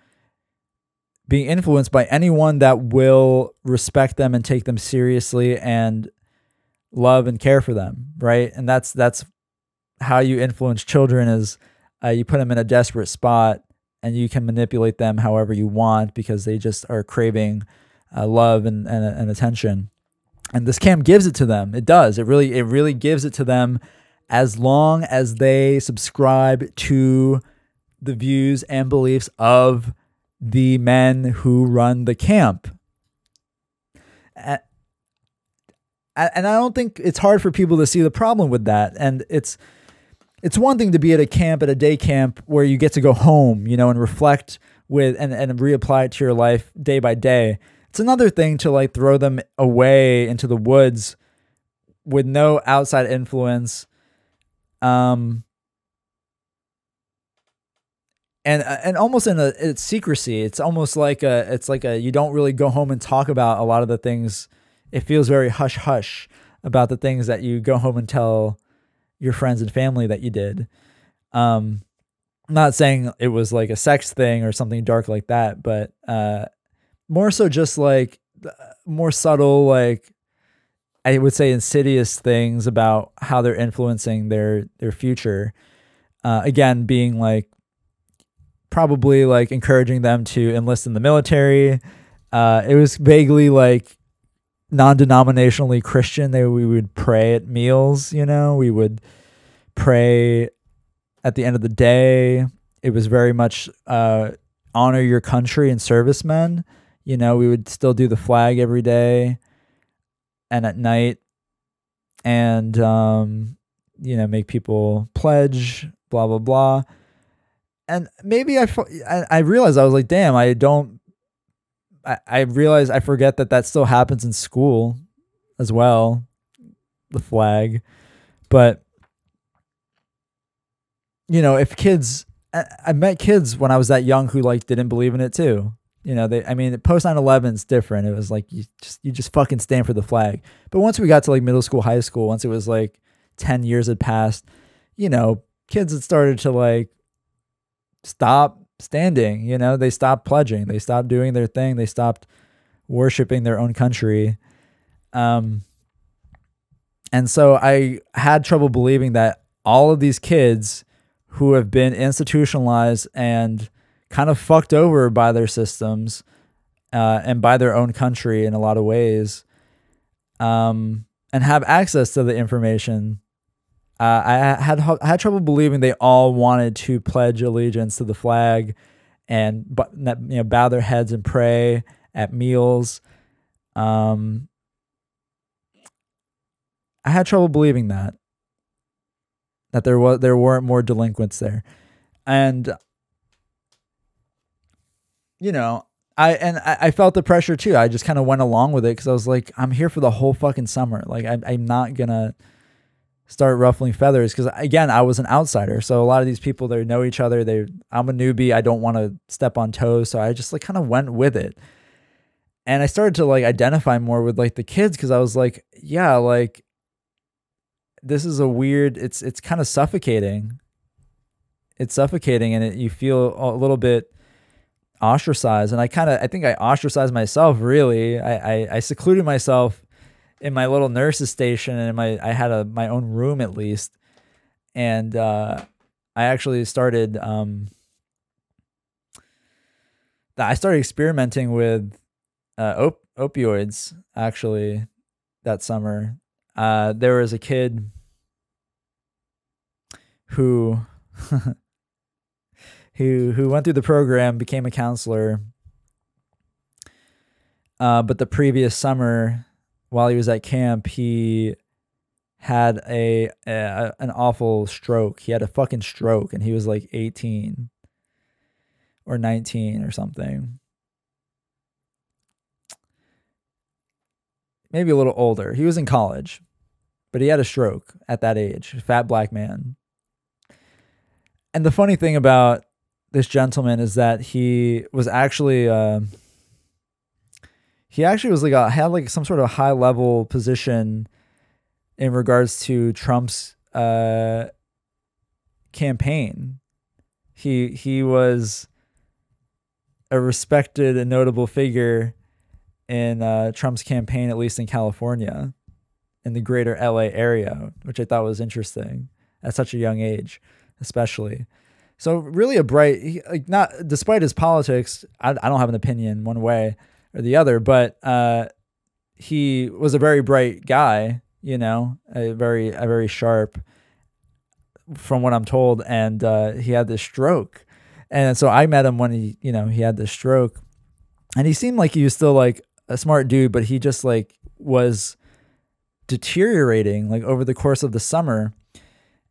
being influenced by anyone that will respect them and take them seriously and love and care for them, right? And that's that's how you influence children is uh, you put them in a desperate spot and you can manipulate them however you want because they just are craving uh, love and, and, and attention. And this camp gives it to them. It does. It really it really gives it to them as long as they subscribe to the views and beliefs of the men who run the camp and I don't think it's hard for people to see the problem with that. And it's it's one thing to be at a camp at a day camp where you get to go home, you know, and reflect with and, and reapply it to your life day by day. It's another thing to like throw them away into the woods with no outside influence. Um and and almost in a it's secrecy. It's almost like a it's like a you don't really go home and talk about a lot of the things it feels very hush hush about the things that you go home and tell your friends and family that you did. Um, I'm not saying it was like a sex thing or something dark like that, but uh, more so just like more subtle, like I would say insidious things about how they're influencing their their future. Uh, again, being like probably like encouraging them to enlist in the military. Uh, it was vaguely like non-denominationally Christian. They we would pray at meals, you know. We would pray at the end of the day. It was very much uh, honor your country and servicemen. You know, we would still do the flag every day and at night, and um, you know, make people pledge, blah blah blah. And maybe I, I realized I was like, damn, I don't I, I realize I forget that that still happens in school as well, the flag. But you know, if kids, I, I met kids when I was that young who like didn't believe in it too. You know, they, I mean, post 9 11 is different. It was like, you just, you just fucking stand for the flag. But once we got to like middle school, high school, once it was like 10 years had passed, you know, kids had started to like stop standing. You know, they stopped pledging, they stopped doing their thing, they stopped worshiping their own country. Um, and so I had trouble believing that all of these kids who have been institutionalized and kind of fucked over by their systems uh, and by their own country in a lot of ways, um, and have access to the information uh, I had I had trouble believing they all wanted to pledge allegiance to the flag, and but you know bow their heads and pray at meals. Um, I had trouble believing that that there was there weren't more delinquents there, and you know, I and I, I felt the pressure too. I just kind of went along with it because I was like, I'm here for the whole fucking summer. Like, I, I'm not gonna start ruffling feathers because again, I was an outsider. So a lot of these people they know each other. They I'm a newbie. I don't want to step on toes. So I just like kind of went with it. And I started to like identify more with like the kids because I was like, yeah, like this is a weird. It's it's kind of suffocating. It's suffocating, and it, you feel a little bit ostracized. And I kind of I think I ostracized myself. Really, I, I I secluded myself in my little nurse's station, and my I had a my own room at least, and uh, I actually started. Um, I started experimenting with uh, op- opioids actually that summer. Uh, there was a kid who who who went through the program, became a counselor. Uh, but the previous summer, while he was at camp, he had a, a an awful stroke. He had a fucking stroke, and he was like eighteen or nineteen or something. Maybe a little older. He was in college, but he had a stroke at that age. Fat black man. And the funny thing about this gentleman is that he was actually uh, he actually was like a, had like some sort of high level position in regards to Trump's uh, campaign. He he was a respected and notable figure in uh, Trump's campaign, at least in California, in the greater LA area, which I thought was interesting at such a young age, especially. So really a bright, like not despite his politics, I, I don't have an opinion one way or the other, but uh, he was a very bright guy, you know, a very a very sharp, from what I'm told, and uh, he had this stroke, and so I met him when he, you know, he had this stroke, and he seemed like he was still like a smart dude, but he just like was deteriorating like over the course of the summer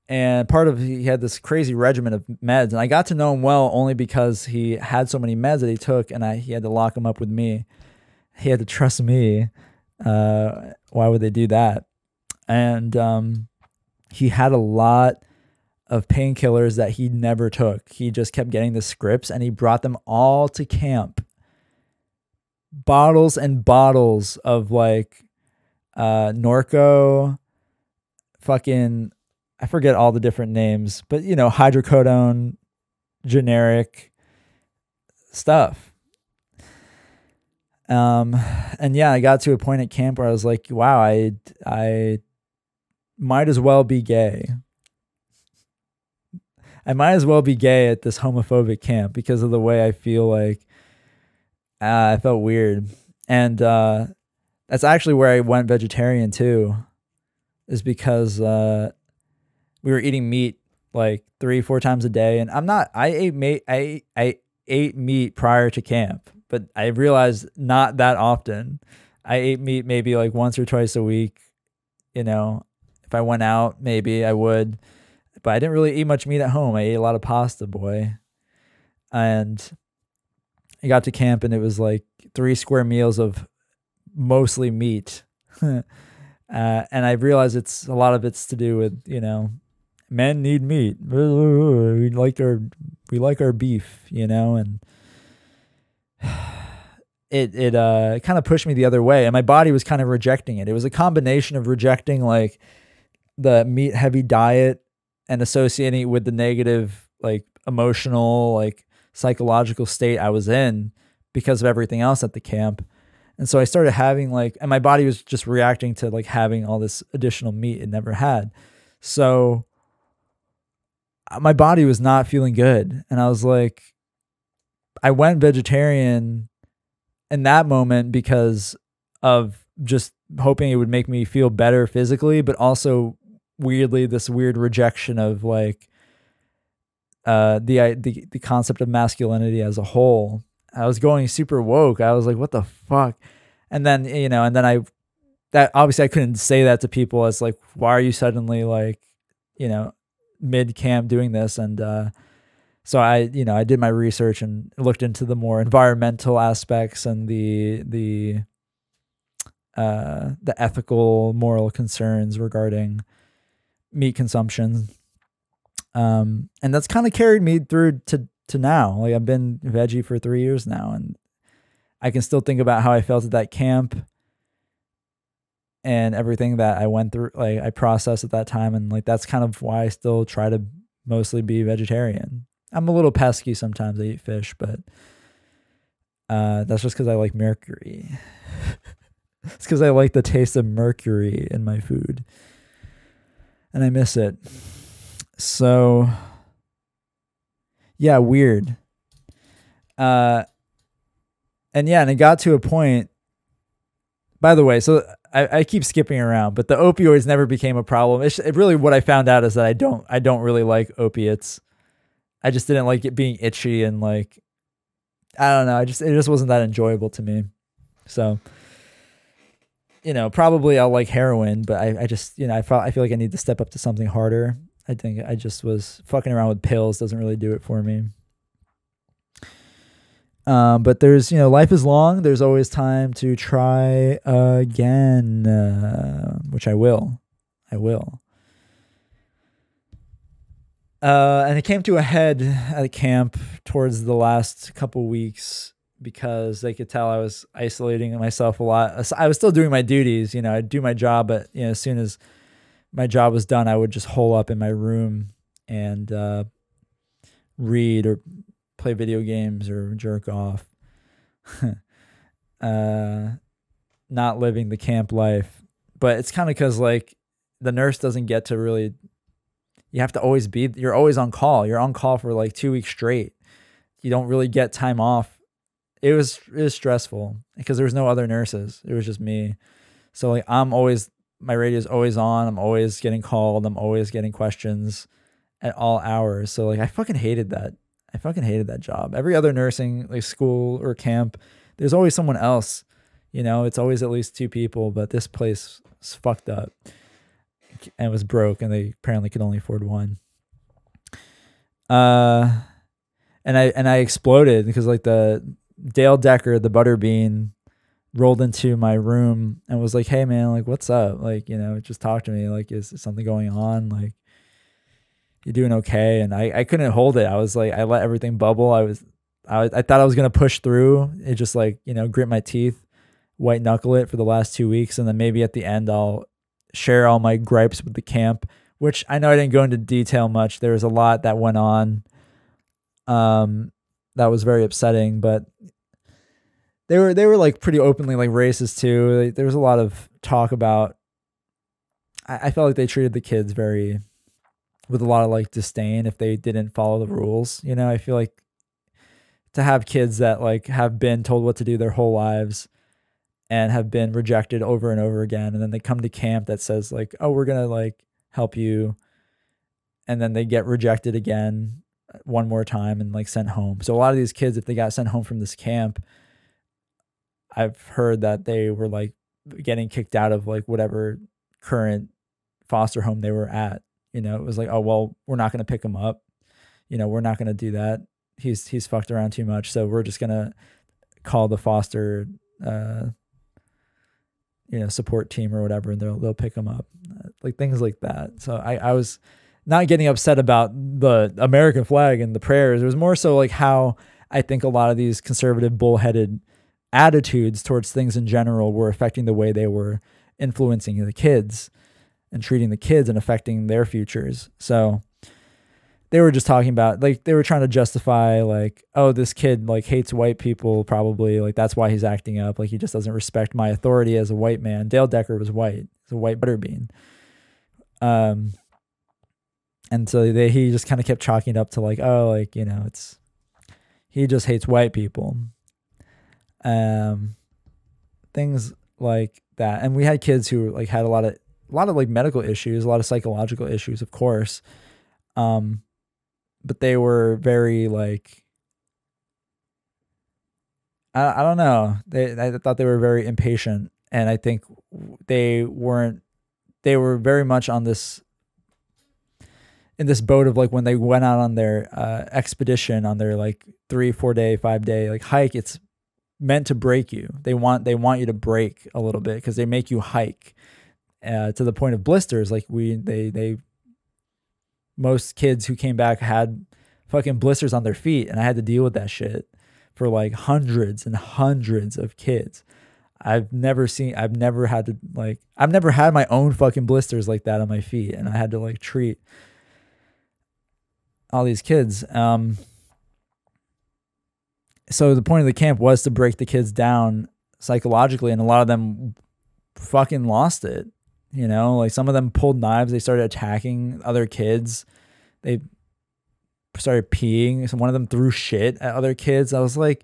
and part of he had this crazy regimen of meds. And i got to know him well only because he had so many meds that he took and I, he had to lock him up with me. He had to trust me uh, why would they do that? And um, he had a lot of painkillers that he never took. He just kept getting the scripts and he brought them all to camp. Bottles and bottles of like uh, norco fucking I forget all the different names, but you know, hydrocodone, generic stuff. Um, and yeah, I got to a point at camp where I was like, wow, I, I might as well be gay. I might as well be gay at this homophobic camp because of the way I feel like uh, I felt weird. And uh, that's actually where I went vegetarian too, is because uh, we were eating meat like three, four times a day. And I'm not, I ate meat, I, I ate meat prior to camp, but I realized not that often. I ate meat maybe like once or twice a week. You know, if I went out, maybe I would, but I didn't really eat much meat at home. I ate a lot of pasta, boy. And I got to camp and it was like three square meals of mostly meat. uh, and I realized it's a lot of it's to do with, you know, men need meat. We like our we like our beef, you know, and it it uh kind of pushed me the other way and my body was kind of rejecting it. It was a combination of rejecting like the meat heavy diet and associating it with the negative like emotional like psychological state I was in because of everything else at the camp. And so I started having like and my body was just reacting to like having all this additional meat it never had. So my body was not feeling good. And I was like, I went vegetarian in that moment because of just hoping it would make me feel better physically, but also weirdly this weird rejection of like uh the the the concept of masculinity as a whole. I was going super woke. I was like, what the fuck? And then, you know, and then I that obviously I couldn't say that to people as like, why are you suddenly like, you know, mid camp doing this and uh, so I, you know, I did my research and looked into the more environmental aspects and the the uh, the ethical, moral concerns regarding meat consumption. Um, and that's kind of carried me through to to now. Like I've been veggie for three years now, and I can still think about how I felt at that camp and everything that I went through, like I processed at that time, and like that's kind of why I still try to mostly be vegetarian. I'm a little pesky sometimes. I eat fish, but uh, that's just because I like mercury. it's because I like the taste of mercury in my food, and I miss it. So, yeah, weird. Uh, and yeah, and it got to a point. By the way, so I, I keep skipping around, but the opioids never became a problem. It's it really what I found out is that I don't I don't really like opiates. I just didn't like it being itchy and like I don't know. I just it just wasn't that enjoyable to me. So you know, probably I'll like heroin, but I, I just you know I felt I feel like I need to step up to something harder. I think I just was fucking around with pills doesn't really do it for me. Um, but there's, you know, life is long. There's always time to try again, uh, which I will. I will. Uh, and it came to a head at camp towards the last couple weeks because they could tell I was isolating myself a lot. I was still doing my duties, you know, I'd do my job, but you know, as soon as my job was done, I would just hole up in my room and uh, read or play video games or jerk off. uh, not living the camp life. But it's kind of because like the nurse doesn't get to really. You have to always be. You're always on call. You're on call for like two weeks straight. You don't really get time off. It was it was stressful because there was no other nurses. It was just me. So like I'm always my radio is always on. I'm always getting called. I'm always getting questions at all hours. So like I fucking hated that. I fucking hated that job. Every other nursing like school or camp, there's always someone else. You know, it's always at least two people, but this place was fucked up and was broke and they apparently could only afford one. Uh and I and I exploded because like the Dale Decker, the butterbean, rolled into my room and was like, "Hey man, like what's up? Like, you know, just talk to me. Like is something going on? Like you doing okay?" And I I couldn't hold it. I was like I let everything bubble. I was I I thought I was going to push through. It just like, you know, grit my teeth, white knuckle it for the last 2 weeks and then maybe at the end I'll share all my gripes with the camp, which I know I didn't go into detail much. There was a lot that went on. Um that was very upsetting, but they were they were like pretty openly like racist too. Like, there was a lot of talk about. I, I felt like they treated the kids very, with a lot of like disdain if they didn't follow the rules. You know, I feel like to have kids that like have been told what to do their whole lives and have been rejected over and over again and then they come to camp that says like oh we're going to like help you and then they get rejected again uh, one more time and like sent home so a lot of these kids if they got sent home from this camp I've heard that they were like getting kicked out of like whatever current foster home they were at. You know, it was like, oh well, we're not going to pick him up. You know, we're not going to do that. He's he's fucked around too much, so we're just gonna call the foster, uh, you know, support team or whatever, and they'll they'll pick him up, like things like that. So I I was not getting upset about the American flag and the prayers. It was more so like how I think a lot of these conservative bullheaded attitudes towards things in general were affecting the way they were influencing the kids and treating the kids and affecting their futures. So they were just talking about like they were trying to justify like oh this kid like hates white people probably like that's why he's acting up like he just doesn't respect my authority as a white man. Dale Decker was white. He's a white butterbean. Um and so they he just kind of kept chalking it up to like oh like you know it's he just hates white people um, things like that. And we had kids who like had a lot of a lot of like medical issues, a lot of psychological issues, of course. Um, but they were very like I, I don't know. They I thought they were very impatient, and I think they weren't. They were very much on this. in this boat of like when they went out on their uh, expedition on their like three, four day, five day like hike. It's meant to break you. They want they want you to break a little bit because they make you hike uh, to the point of blisters. Like we they they most kids who came back had fucking blisters on their feet, and I had to deal with that shit for like hundreds and hundreds of kids. I've never seen I've never had to like I've never had my own fucking blisters like that on my feet and I had to like treat all these kids. Um so the point of the camp was to break the kids down psychologically and a lot of them fucking lost it. You know, like some of them pulled knives, they started attacking other kids. They started peeing. One of them threw shit at other kids. I was like,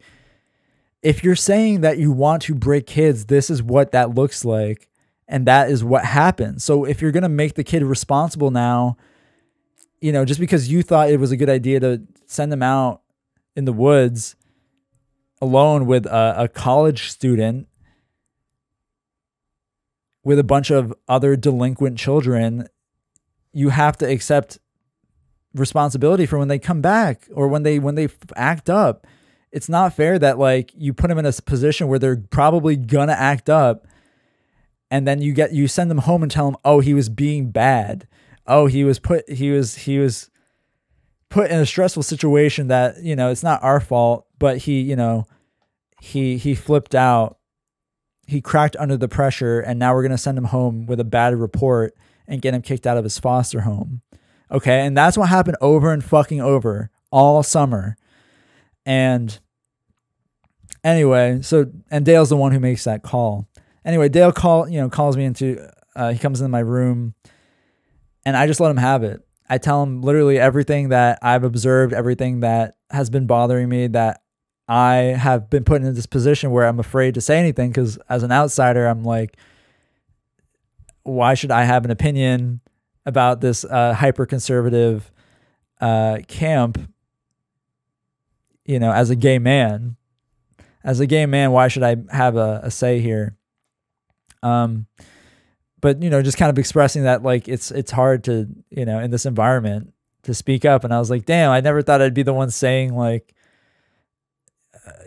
if you're saying that you want to break kids, this is what that looks like. And that is what happens. So if you're going to make the kid responsible now, you know, just because you thought it was a good idea to send them out in the woods alone with a, a college student with a bunch of other delinquent children, you have to accept responsibility for when they come back or when they when they act up. It's not fair that like you put them in a position where they're probably gonna act up and then you get you send them home and tell them oh he was being bad. Oh he was put he was he was put in a stressful situation that you know it's not our fault but he you know he he flipped out he cracked under the pressure and now we're going to send him home with a bad report and get him kicked out of his foster home okay and that's what happened over and fucking over all summer and Anyway, so and Dale's the one who makes that call. Anyway, Dale call you know calls me into uh, he comes into my room, and I just let him have it. I tell him literally everything that I've observed, everything that has been bothering me, that I have been put in this position where I'm afraid to say anything because as an outsider, I'm like, why should I have an opinion about this uh, hyper conservative uh, camp? You know, as a gay man, as a gay man, why should I have a, a say here? Um, but you know, just kind of expressing that like it's it's hard to you know in this environment to speak up, and I was like, damn, I never thought I'd be the one saying like,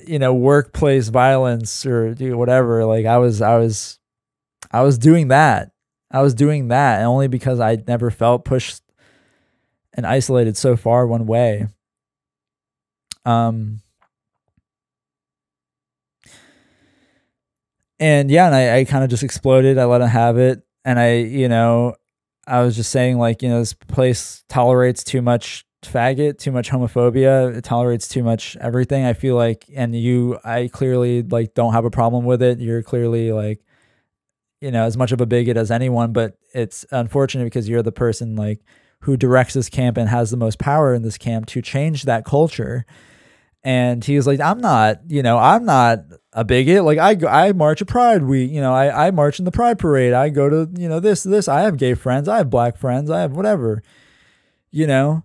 you know, workplace violence or whatever. Like I was, I was, I was doing that. I was doing that, and only because I never felt pushed and isolated so far one way. Um, and yeah, and I, I kind of just exploded. I let him have it. And I, you know, I was just saying, like, you know, this place tolerates too much faggot, too much homophobia. It tolerates too much everything. I feel like, and you, I clearly like don't have a problem with it. You're clearly like, you know, as much of a bigot as anyone, but it's unfortunate because you're the person like who directs this camp and has the most power in this camp to change that culture. And he was like, I'm not, you know, I'm not a bigot. Like I I march a pride week. You know, I I march in the pride parade. I go to you know this this. I have gay friends. I have black friends. I have whatever. You know,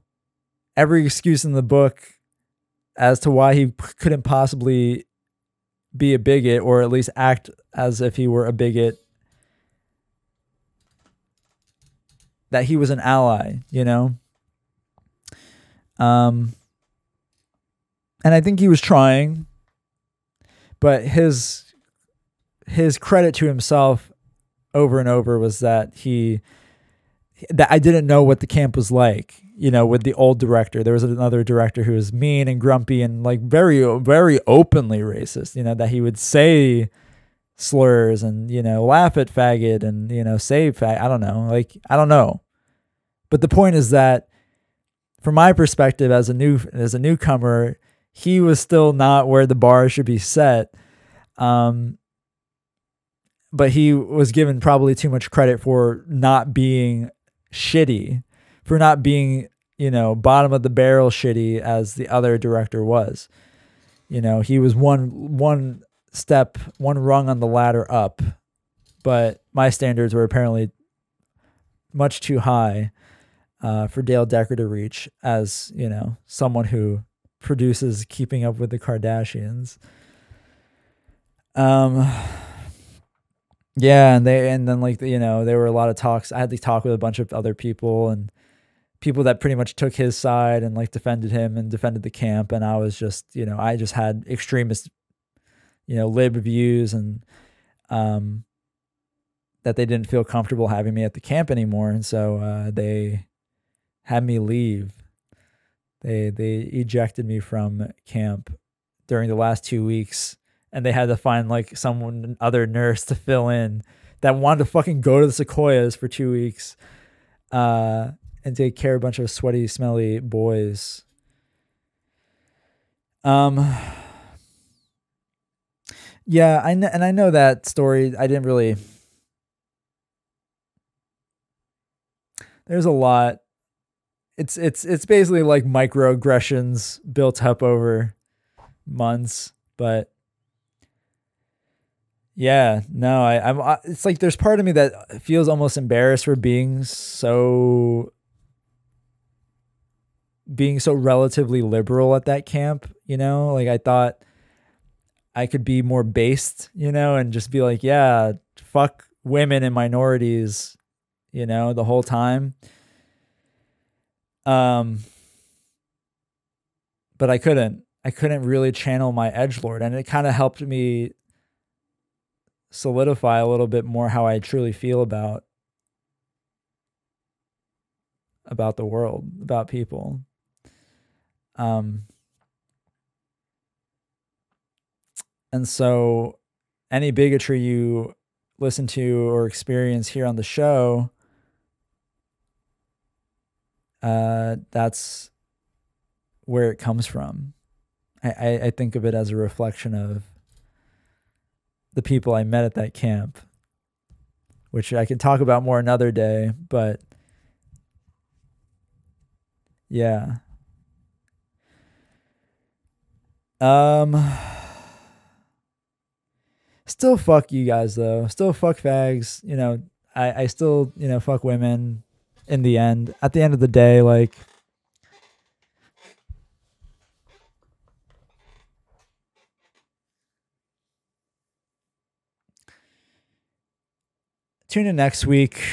every excuse in the book as to why he couldn't possibly be a bigot or at least act as if he were a bigot. That he was an ally. You know. Um. And I think he was trying but his his credit to himself over and over was that he that I didn't know what the camp was like. You know, with the old director, there was another director who was mean and grumpy and like very very openly racist. You know that he would say slurs and you know laugh at faggot and you know say fag. I don't know, like I don't know. But the point is that, from my perspective as a new as a newcomer, he was still not where the bar should be set. Um, but he was given probably too much credit for not being shitty, for not being, you know, bottom of the barrel shitty as the other director was. You know, he was one one step, one rung on the ladder up, but my standards were apparently much too high uh, for Dale Decker to reach as, you know, someone who produces Keeping Up with the Kardashians. Um, yeah, and they and then like you know there were a lot of talks. I had to talk with a bunch of other people, and people that pretty much took his side and like defended him and defended the camp and I was just, you know, I just had extremist you know, lib views and um that they didn't feel comfortable having me at the camp anymore and so uh they had me leave. They they ejected me from camp during the last 2 weeks and they had to find like someone other nurse to fill in that wanted to fucking go to the sequoias for 2 weeks. Uh and take care of a bunch of sweaty, smelly boys. Um, yeah, I know, and I know that story. I didn't really. There's a lot. It's it's it's basically like microaggressions built up over months, but yeah, no, I, I'm. It's like there's part of me that feels almost embarrassed for being so being so relatively liberal at that camp, you know? Like I thought I could be more based, you know, and just be like, yeah, fuck women and minorities, you know, the whole time. Um but I couldn't. I couldn't really channel my edge lord and it kind of helped me solidify a little bit more how I truly feel about about the world, about people. Um, and so, any bigotry you listen to or experience here on the show, uh, that's where it comes from. I, I, I think of it as a reflection of the people I met at that camp, which I can talk about more another day, but yeah. Um still fuck you guys though. Still fuck fags. You know, I, I still, you know, fuck women in the end. At the end of the day, like tune in next week.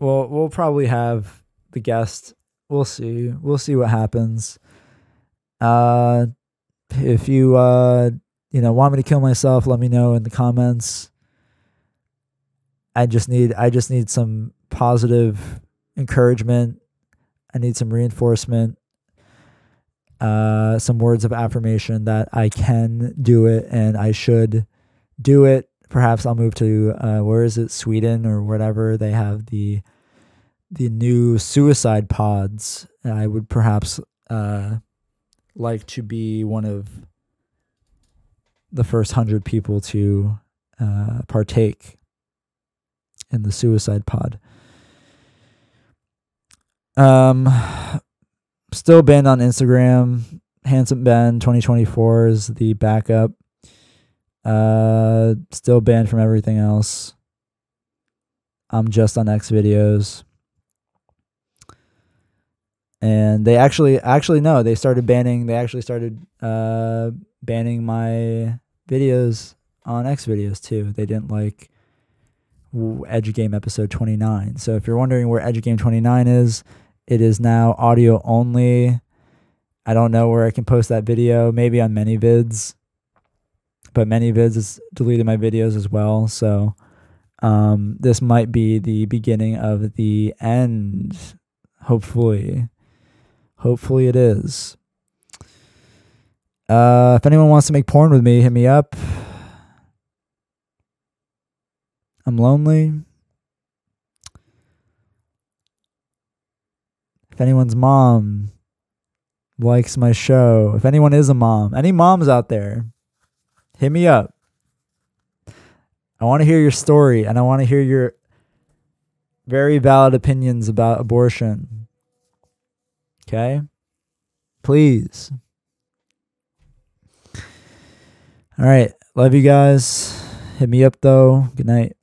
We'll we'll probably have the guest. We'll see. We'll see what happens. Uh if you uh you know want me to kill myself, let me know in the comments. I just need I just need some positive encouragement. I need some reinforcement. Uh, some words of affirmation that I can do it and I should do it. Perhaps I'll move to uh, where is it, Sweden or whatever. They have the the new suicide pods. I would perhaps uh, like to be one of the first hundred people to uh, partake in the suicide pod. Um, still banned on Instagram. Handsome Ben 2024 is the backup. Uh, still banned from everything else. I'm just on X videos and they actually actually no they started banning they actually started uh banning my videos on x videos too. They didn't like edge game episode 29 so if you're wondering where edge game 29 is it is now audio only. I don't know where i can post that video maybe on ManyVids but ManyVids has deleted my videos as well. So um this might be the beginning of the end hopefully Hopefully it is. Uh, if anyone wants to make porn with me, hit me up. I'm lonely. If anyone's mom likes my show, if anyone is a mom, any moms out there, hit me up. I want to hear your story and I want to hear your very valid opinions about abortion. Okay? Please. All right. Love you guys. Hit me up though. Good night.